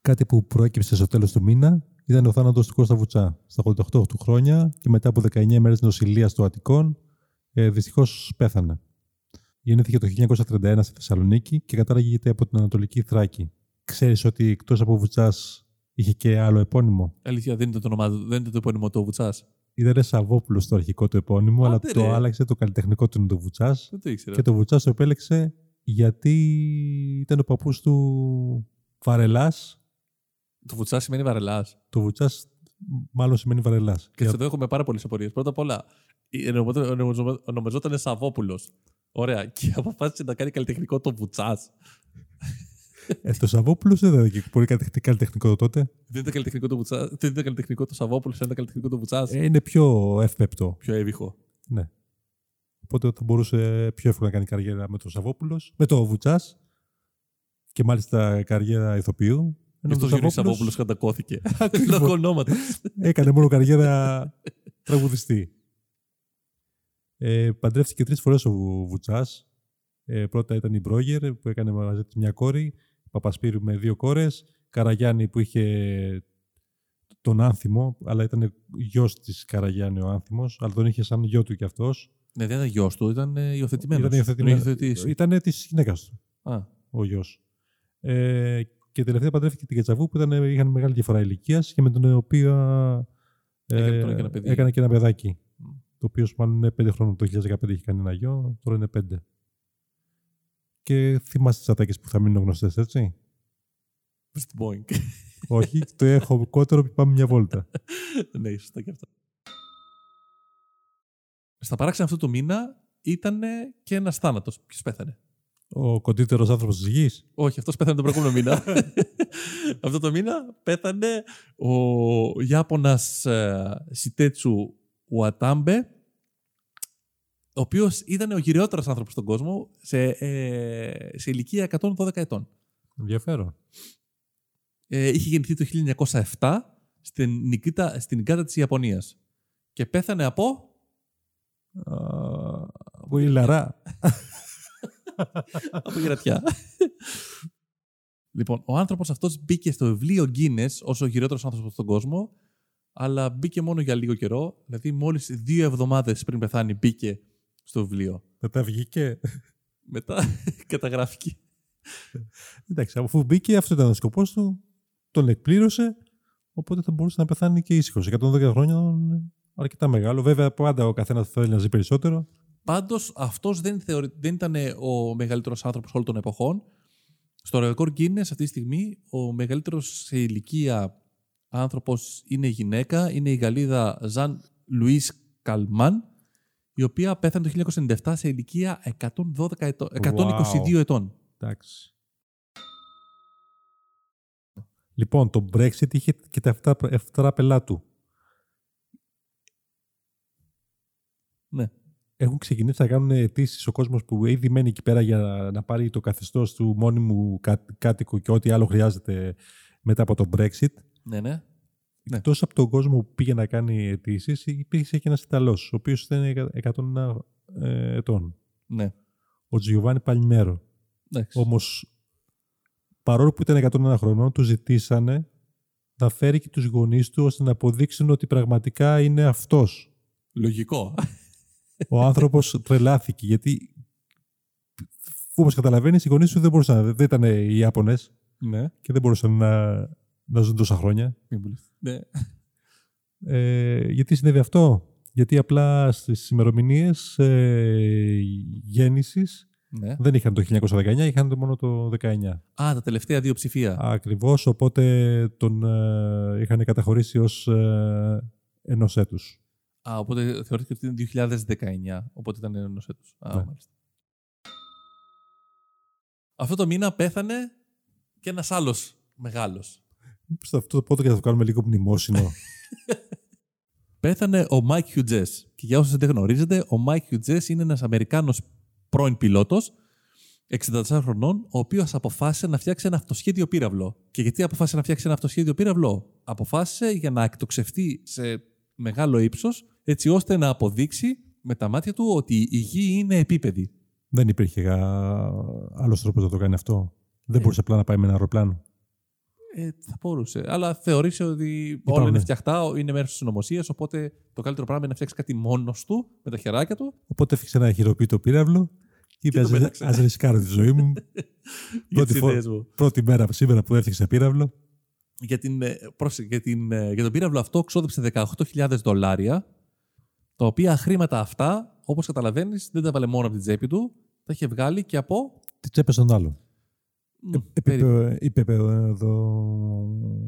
[SPEAKER 2] Κάτι που προέκυψε στο τέλος του μήνα ήταν ο θάνατος του Κώστα Βουτσά στα 88 του χρόνια και μετά από 19 μέρες νοσηλείας στο Αττικών ε, δυστυχώς πέθανε. Γεννήθηκε το 1931 στη Θεσσαλονίκη και κατάγεται από την Ανατολική Θράκη. Ξέρεις ότι εκτός από Βουτσάς είχε και άλλο επώνυμο;
[SPEAKER 1] Αλήθεια, δεν ήταν το, όνομα, του- δεν ήταν το επώνυμο του Βουτσάς;
[SPEAKER 2] Ήταν Σαββόπουλος το αρχικό του επώνυμο, αλλά
[SPEAKER 1] Άντε,
[SPEAKER 2] το
[SPEAKER 1] ρε.
[SPEAKER 2] άλλαξε το καλλιτεχνικό του είναι το Βουτσάς.
[SPEAKER 1] Δεν το ήξερα.
[SPEAKER 2] Και το Βουτσάς το επέλεξε γιατί ήταν ο παππούς του Βαρελάς.
[SPEAKER 1] Το Βουτσάς σημαίνει βαρελάς.
[SPEAKER 2] Το Βουτσάς μάλλον σημαίνει βαρελάς.
[SPEAKER 1] Και εδώ έχουμε πάρα πολλές απορίες. Πρώτα απ' όλα, ονομαζόταν Σαββόπουλος. Ωραία. (laughs) Και αποφάσισε να κάνει καλλιτεχνικό το Βουτσάς.
[SPEAKER 2] Ε, το Σαββόπουλος δεν ήταν και πολύ καλλιτεχνικό τότε.
[SPEAKER 1] Δεν ήταν καλλιτεχνικό το Βουτσάς. Δεν ήταν καλλιτεχνικό το Σαββόπουλος, ήταν καλλιτεχνικό το Βουτσάς.
[SPEAKER 2] Ε, είναι πιο εύπεπτο.
[SPEAKER 1] Πιο έβυχο.
[SPEAKER 2] Ναι. Οπότε θα μπορούσε πιο εύκολα να κάνει καριέρα με τον Σαββόπουλος, με το Βουτσάς και μάλιστα καριέρα ηθοποιού.
[SPEAKER 1] Ενώ ο Γιώργος Σαββόπουλος κατακώθηκε. Λόγω ονόματο.
[SPEAKER 2] Έκανε μόνο καριέρα τραγουδιστή. Ε, παντρεύτηκε τρεις φορές ο Βουτσάς. Ε, πρώτα ήταν η Μπρόγερ που έκανε μαζί της μια κόρη. Παπασπύρου με δύο κόρες. Καραγιάννη που είχε τον άνθιμο, αλλά ήταν γιος της Καραγιάννη ο άνθιμο, αλλά τον είχε σαν γιο του κι αυτός.
[SPEAKER 1] Ναι, δεν ήταν γιος του, ήταν υιοθετημένος. Ήταν
[SPEAKER 2] υιοθετημένος. Ήταν της γυναίκας του. Α. Ο γιος. Ε, και τελευταία παντρεύτηκε την Κετσαβού που ήταν, είχαν μεγάλη διαφορά ηλικίας και με τον οποίο ε, έκανε, και ένα παιδάκι. Το οποίο μάλλον είναι πέντε χρόνια. Το 2015 είχε κάνει ένα γιο, τώρα είναι πέντε. Και θυμάστε τις ατάκες που θα μείνουν γνωστές, έτσι;
[SPEAKER 1] Στην Boeing.
[SPEAKER 2] Όχι, το έχω κότερο που πάμε μια βόλτα. (laughs)
[SPEAKER 1] ναι, σωστά και αυτό. Στα παράξενα αυτού του μήνα ήταν και ένας θάνατος. Ποιος πέθανε;
[SPEAKER 2] Ο κοντύτερος άνθρωπος της γης.
[SPEAKER 1] Όχι, αυτός πέθανε τον προηγούμενο μήνα. (laughs) αυτό το μήνα πέθανε ο Ιάπωνας ε, Σιτέτσου Ουατάμπε, ο οποίος ήταν ο γυριότερο άνθρωπος στον κόσμο σε, ε, σε ηλικία 112 ετών.
[SPEAKER 2] Ενδιαφέρον.
[SPEAKER 1] Ε, είχε γεννηθεί το 1907 στην Νικήτα, στην Νικάτα της Ιαπωνίας. Και πέθανε από...
[SPEAKER 2] Από ηλαρά. (laughs)
[SPEAKER 1] από γυρατιά. λοιπόν, ο άνθρωπος αυτός μπήκε στο βιβλίο Guinness ως ο γυρότερος άνθρωπος στον κόσμο, αλλά μπήκε μόνο για λίγο καιρό. Δηλαδή, μόλις δύο εβδομάδες πριν πεθάνει μπήκε στο βιβλίο.
[SPEAKER 2] Μετά βγήκε.
[SPEAKER 1] Μετά (laughs) καταγράφηκε.
[SPEAKER 2] Εντάξει, αφού μπήκε, αυτό ήταν ο σκοπός του τον εκπλήρωσε, οπότε θα μπορούσε να πεθάνει και ήσυχος. 110 χρόνια αρκετά μεγάλο. Βέβαια, πάντα ο καθένας θέλει να ζει περισσότερο.
[SPEAKER 1] Πάντως, αυτός δεν, δεν ήταν ο μεγαλύτερος άνθρωπος όλων των εποχών. Στο ρεκόρ Guinness αυτή τη στιγμή ο μεγαλύτερος σε ηλικία άνθρωπος είναι η γυναίκα, είναι η Γαλλίδα Ζαν Λουίς Καλμάν, η οποία πέθανε το 1997 σε ηλικία 112 ετών, 122 ετών.
[SPEAKER 2] Εντάξει. Λοιπόν, το Brexit είχε και τα εφτρά πελά του.
[SPEAKER 1] Ναι.
[SPEAKER 2] Έχουν ξεκινήσει να κάνουν αιτήσεις ο κόσμος που ήδη μένει εκεί πέρα για να πάρει το καθεστώς του μόνιμου κάτοικου και ό,τι άλλο χρειάζεται μετά από το Brexit.
[SPEAKER 1] Ναι, ναι.
[SPEAKER 2] ναι. Εκτός από τον κόσμο που πήγε να κάνει αιτήσεις, υπήρχε και ένας Ιταλός, ο οποίος ήταν 101 ε, ετών.
[SPEAKER 1] Ναι.
[SPEAKER 2] Ο Τζιοβάνι Παλιμέρο. Όμως παρόλο που ήταν 101 χρονών, του ζητήσανε να φέρει και τους γονείς του ώστε να αποδείξουν ότι πραγματικά είναι αυτός.
[SPEAKER 1] Λογικό.
[SPEAKER 2] Ο άνθρωπος (laughs) τρελάθηκε γιατί όπως καταλαβαίνεις οι γονείς του δεν μπορούσαν, δεν ήταν οι Ιάπωνες
[SPEAKER 1] ναι.
[SPEAKER 2] και δεν μπορούσαν να, να ζουν τόσα χρόνια.
[SPEAKER 1] Ναι.
[SPEAKER 2] Ε, γιατί συνέβη αυτό; Γιατί απλά στις ημερομηνίες ε, γέννησης
[SPEAKER 1] ναι.
[SPEAKER 2] Δεν είχαν το 1919, είχαν μόνο το 19.
[SPEAKER 1] Α, τα τελευταία δύο ψηφία.
[SPEAKER 2] Ακριβώς, οπότε τον ε, είχαν καταχωρήσει ως ε, ενός έτους.
[SPEAKER 1] Α, οπότε θεωρήθηκε ότι είναι 2019, οπότε ήταν ενός έτους. Α, ναι. μάλιστα. Αυτό το μήνα πέθανε και ένας άλλος μεγάλος.
[SPEAKER 2] Σε αυτό το πότε θα το κάνουμε λίγο μνημόσυνο. (laughs)
[SPEAKER 1] πέθανε ο Μάικ Χιουζ. Και για όσους δεν γνωρίζετε, ο Μάικ Χιουζ είναι ένας Αμερικάνος πρώην πιλότος, 64 χρονών, ο οποίος αποφάσισε να φτιάξει ένα αυτοσχέδιο πύραυλο. Και γιατί αποφάσισε να φτιάξει ένα αυτοσχέδιο πύραυλο, Αποφάσισε για να εκτοξευτεί σε μεγάλο ύψος, έτσι ώστε να αποδείξει με τα μάτια του ότι η γη είναι επίπεδη.
[SPEAKER 2] Δεν υπήρχε άλλος τρόπος να το κάνει αυτό. Δεν ε. μπορούσε απλά να πάει με ένα αεροπλάνο.
[SPEAKER 1] Ε, θα μπορούσε. Αλλά θεωρήσε ότι όλα είναι φτιαχτά, είναι μέρος της συνωμοσία. Οπότε το καλύτερο πράγμα είναι να φτιάξεις κάτι μόνος του με τα χεράκια του.
[SPEAKER 2] Οπότε έφτιαξε ένα χειροποίητο πύραυλο και είπε: Α ρισκάρω τη ζωή μου. (laughs) (laughs) πρώτη, φο... πρώτη μέρα σήμερα που έφτιαξε πύραυλο.
[SPEAKER 1] Για, την, ε, για, την, ε, για τον πύραυλο αυτό ξόδεψε 18.000 δολάρια, τα οποία χρήματα αυτά, όπως καταλαβαίνεις, δεν τα βάλε μόνο από την τσέπη του, τα είχε βγάλει και από.
[SPEAKER 2] Τι τσέπε των άλλων. Επίπεδο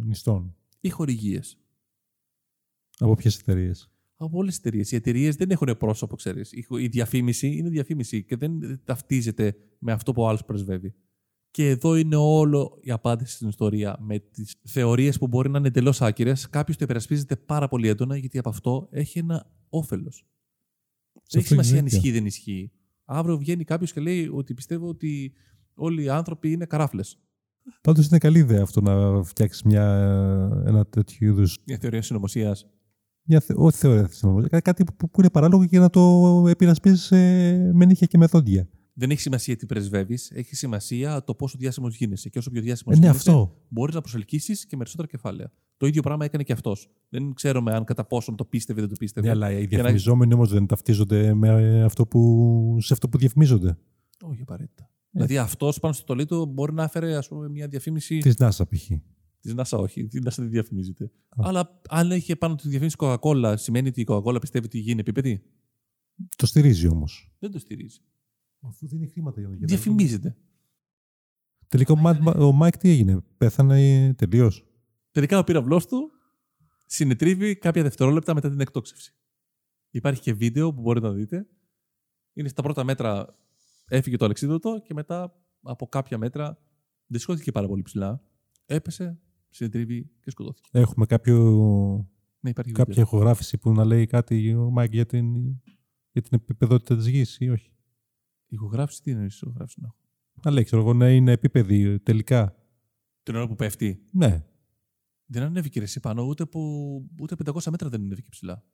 [SPEAKER 2] νηστών.
[SPEAKER 1] Ή χορηγίες.
[SPEAKER 2] Από ποιες εταιρείες;
[SPEAKER 1] Από όλες τις εταιρείες. Οι εταιρείες δεν έχουν πρόσωπο, ξέρεις. Η διαφήμιση είναι διαφήμιση και δεν ταυτίζεται με αυτό που ο άλλος πρεσβεύει. Και εδώ είναι όλο η απάντηση στην ιστορία με τις θεωρίες που μπορεί να είναι εντελώς άκυρες. Κάποιος το υπερασπίζεται πάρα πολύ έντονα γιατί από αυτό έχει ένα όφελος. Δεν έχει σημασία αν ισχύει ή δεν ισχύει. Αύριο βγαίνει κάποιος και λέει ότι πιστεύω ότι όλοι οι άνθρωποι είναι καράφλες.
[SPEAKER 2] Πάντως είναι καλή ιδέα αυτό να φτιάξεις ένα τέτοιο είδου.
[SPEAKER 1] Μια θεωρία συνωμοσίας.
[SPEAKER 2] Μια θε, όχι θεωρία συνωμοσίας. Κάτι που, που είναι παράλογο και να το επειρασπίζει με νύχια και μεθόντια
[SPEAKER 1] δεν έχει σημασία τι πρεσβεύεις, έχει σημασία το πόσο διάσημος γίνεσαι. Και όσο πιο διάσημος ε, ναι, γίνεσαι, μπορείς να προσελκύσεις και με περισσότερα κεφάλαια. Το ίδιο πράγμα έκανε και αυτός. Δεν ξέρουμε αν κατά πόσο το πίστευε ή δεν το πίστευε.
[SPEAKER 2] Ναι, αλλά οι διαφημιζόμενοι να... όμως δεν ταυτίζονται με αυτό που... σε αυτό που διαφημίζονται.
[SPEAKER 1] Όχι απαραίτητα. Ε. Δηλαδή αυτός πάνω στο στολή του μπορεί να έφερε ας πούμε, μια διαφήμιση.
[SPEAKER 2] Της NASA π.χ.
[SPEAKER 1] Της NASA όχι. Τη NASA δεν διαφημίζεται. Α. Αλλά αν έχει πάνω τη διαφήμιση Coca-Cola, σημαίνει ότι η Coca-Cola πιστεύει ότι γίνει επίπεδη;
[SPEAKER 2] Το στηρίζει όμως.
[SPEAKER 1] Δεν το στηρίζει.
[SPEAKER 2] Αφού δίνει χρήματα για να
[SPEAKER 1] Διαφημίζεται.
[SPEAKER 2] Τελικά ο, Μάικ τι έγινε, πέθανε τελείως;
[SPEAKER 1] Τελικά ο πύραυλός του συνετρίβη κάποια δευτερόλεπτα μετά την εκτόξευση. Υπάρχει και βίντεο που μπορείτε να δείτε. Είναι στα πρώτα μέτρα έφυγε το αλεξίπτωτο και μετά από κάποια μέτρα δεν σηκώθηκε πάρα πολύ ψηλά. Έπεσε, συνετρίβη και σκοτώθηκε.
[SPEAKER 2] Έχουμε κάποιο... Ναι, υπάρχει κάποια βίντεο. ηχογράφηση που να λέει κάτι ο Μάικ για την, για την επιπεδότητα της γης ή όχι;
[SPEAKER 1] Ηχογράφηση, τι είναι η ηχογράφηση να έχω;
[SPEAKER 2] Αλλά ξέρω εγώ να είναι επίπεδη τελικά.
[SPEAKER 1] Την ώρα που πέφτει;
[SPEAKER 2] Ναι.
[SPEAKER 1] Δεν ανέβηκε ρε, πάνω, ούτε, που, ούτε 500 μέτρα δεν ανέβηκε ψηλά.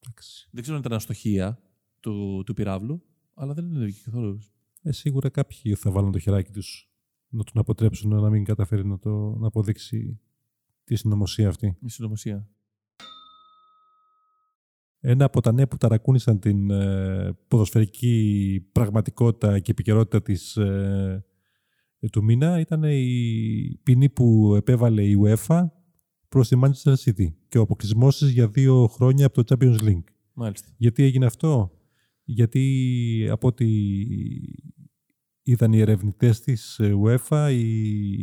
[SPEAKER 2] Εντάξει.
[SPEAKER 1] Δεν ξέρω αν ήταν αστοχία του, του πυραύλου, αλλά δεν ανέβηκε καθόλου.
[SPEAKER 2] Ε, σίγουρα κάποιοι θα βάλουν το χεράκι τους να τον αποτρέψουν να μην καταφέρει να, το, να αποδείξει τη συνωμοσία αυτή.
[SPEAKER 1] Η συνωμοσία.
[SPEAKER 2] Ένα από τα νέα που ταρακούνησαν την ε, ποδοσφαιρική πραγματικότητα και επικαιρότητα της, ε, του μήνα ήταν η ποινή που επέβαλε η UEFA προς τη Manchester City και ο αποκλεισμός της για δύο χρόνια από το Champions League.
[SPEAKER 1] Μάλιστα.
[SPEAKER 2] Γιατί έγινε αυτό; Γιατί από ό,τι είδαν οι ερευνητές της UEFA η,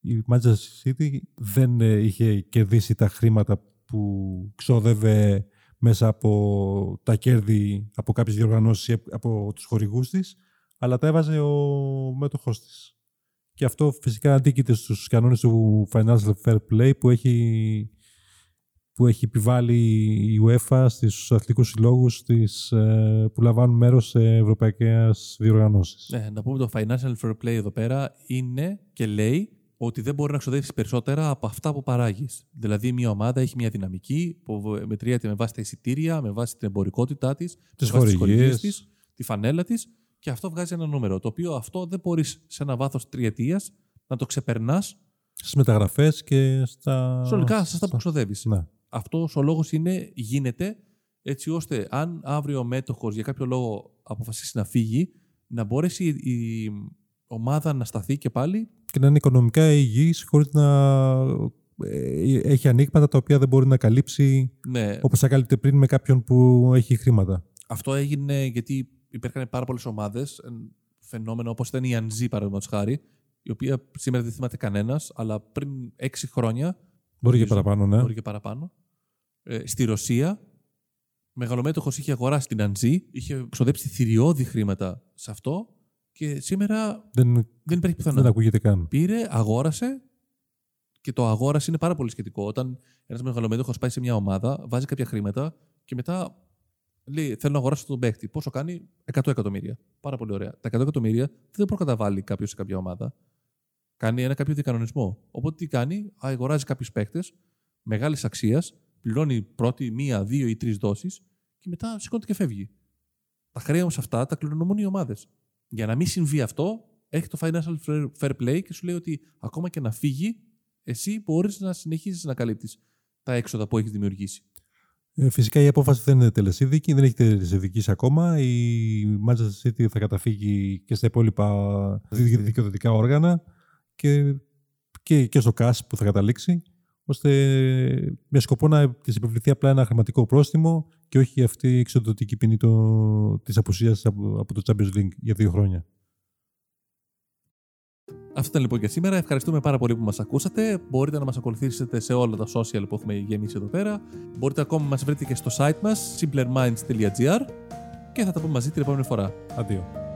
[SPEAKER 2] η Manchester City δεν είχε κερδίσει τα χρήματα που ξόδευε μέσα από τα κέρδη από κάποιες διοργανώσεις ή από τους χορηγούς της, αλλά τα έβαζε ο μέτοχός της. Και αυτό φυσικά αντίκειται στους κανόνες του Financial Fair Play που έχει, που έχει επιβάλει η UEFA στους αθλητικούς συλλόγους της, ε, που λαμβάνουν μέρος σε ευρωπαϊκές διοργανώσεις.
[SPEAKER 1] Ναι, να πούμε το Financial Fair Play εδώ πέρα είναι και λέει ότι δεν μπορεί να ξοδέψεις περισσότερα από αυτά που παράγεις. Δηλαδή, μια ομάδα έχει μια δυναμική που μετριέται με βάση τα εισιτήρια, με βάση την εμπορικότητά της,
[SPEAKER 2] τις χορηγίες της,
[SPEAKER 1] τη φανέλα της και αυτό βγάζει ένα νούμερο. Το οποίο αυτό δεν μπορείς σε ένα βάθος τριετίας να το ξεπερνάς.
[SPEAKER 2] Στις μεταγραφές και στα.
[SPEAKER 1] Συνολικά, σε αυτά που ξοδεύεις.
[SPEAKER 2] Ναι.
[SPEAKER 1] Αυτός ο λόγος είναι, γίνεται έτσι ώστε αν αύριο ο μέτοχος για κάποιο λόγο αποφασίσει να φύγει, να μπορέσει η ομάδα να σταθεί και πάλι
[SPEAKER 2] και να είναι οικονομικά υγιής χωρίς να ε, έχει ανοίγματα τα οποία δεν μπορεί να καλύψει
[SPEAKER 1] ναι.
[SPEAKER 2] όπως ακάλυπτε πριν με κάποιον που έχει χρήματα.
[SPEAKER 1] Αυτό έγινε γιατί υπήρχαν πάρα πολλές ομάδες, φαινόμενο όπως ήταν η Ανζή παραδείγματος χάρη, η οποία σήμερα δεν θυμάται κανένας, αλλά πριν έξι χρόνια.
[SPEAKER 2] Μπορεί και παραπάνω, ναι.
[SPEAKER 1] Μπορεί και παραπάνω. Ε, στη Ρωσία, μεγαλομέτωχος είχε αγοράσει την Αντζή, είχε ξοδέψει θηριώδη χρήματα σε αυτό και σήμερα
[SPEAKER 2] δεν,
[SPEAKER 1] δεν υπάρχει πιθανότητα.
[SPEAKER 2] Δεν ακούγεται καν.
[SPEAKER 1] Πήρε, αγόρασε και το αγόρασε είναι πάρα πολύ σχετικό. Όταν ένας μεγαλομέτωχος πάει σε μια ομάδα, βάζει κάποια χρήματα και μετά λέει: Θέλω να αγοράσω τον παίχτη. Πόσο κάνει, 100 εκατομμύρια. Πάρα πολύ ωραία. Τα 100 εκατομμύρια δεν προκαταβάλει κάποιος σε κάποια ομάδα. Κάνει ένα κάποιο διακανονισμό. Οπότε τι κάνει, αγοράζει κάποιους παίχτε μεγάλης αξίας, πληρώνει πρώτη, μία, δύο ή τρεις δόσεις και μετά σηκώνεται και φεύγει. Τα χρέη όμως αυτά τα κληρονομούν οι ομάδες. Για να μην συμβεί αυτό, έχει το financial fair play και σου λέει ότι ακόμα και να φύγει, εσύ μπορείς να συνεχίσει να καλύπτεις τα έξοδα που έχεις δημιουργήσει.
[SPEAKER 2] Ε, φυσικά η απόφαση δεν είναι τελεσίδικη, δεν έχει τελεσίδικης ακόμα. Η Manchester City θα καταφύγει και στα υπόλοιπα δικαιοδοτικά όργανα και, και, και στο ΚΑΣ που θα καταλήξει, ώστε με σκοπό να της επιβληθεί απλά ένα χρηματικό πρόστιμο και όχι αυτή η εξοδοτική ποινή το, της απουσίας από, από το Champions League για δύο χρόνια.
[SPEAKER 1] Αυτό ήταν λοιπόν και σήμερα. Ευχαριστούμε πάρα πολύ που μας ακούσατε. Μπορείτε να μας ακολουθήσετε σε όλα τα social που έχουμε γεμίσει εδώ πέρα. Μπορείτε ακόμα να μας βρείτε και στο site μας simplerminds.gr και θα τα πούμε μαζί την επόμενη φορά.
[SPEAKER 2] Αντίο.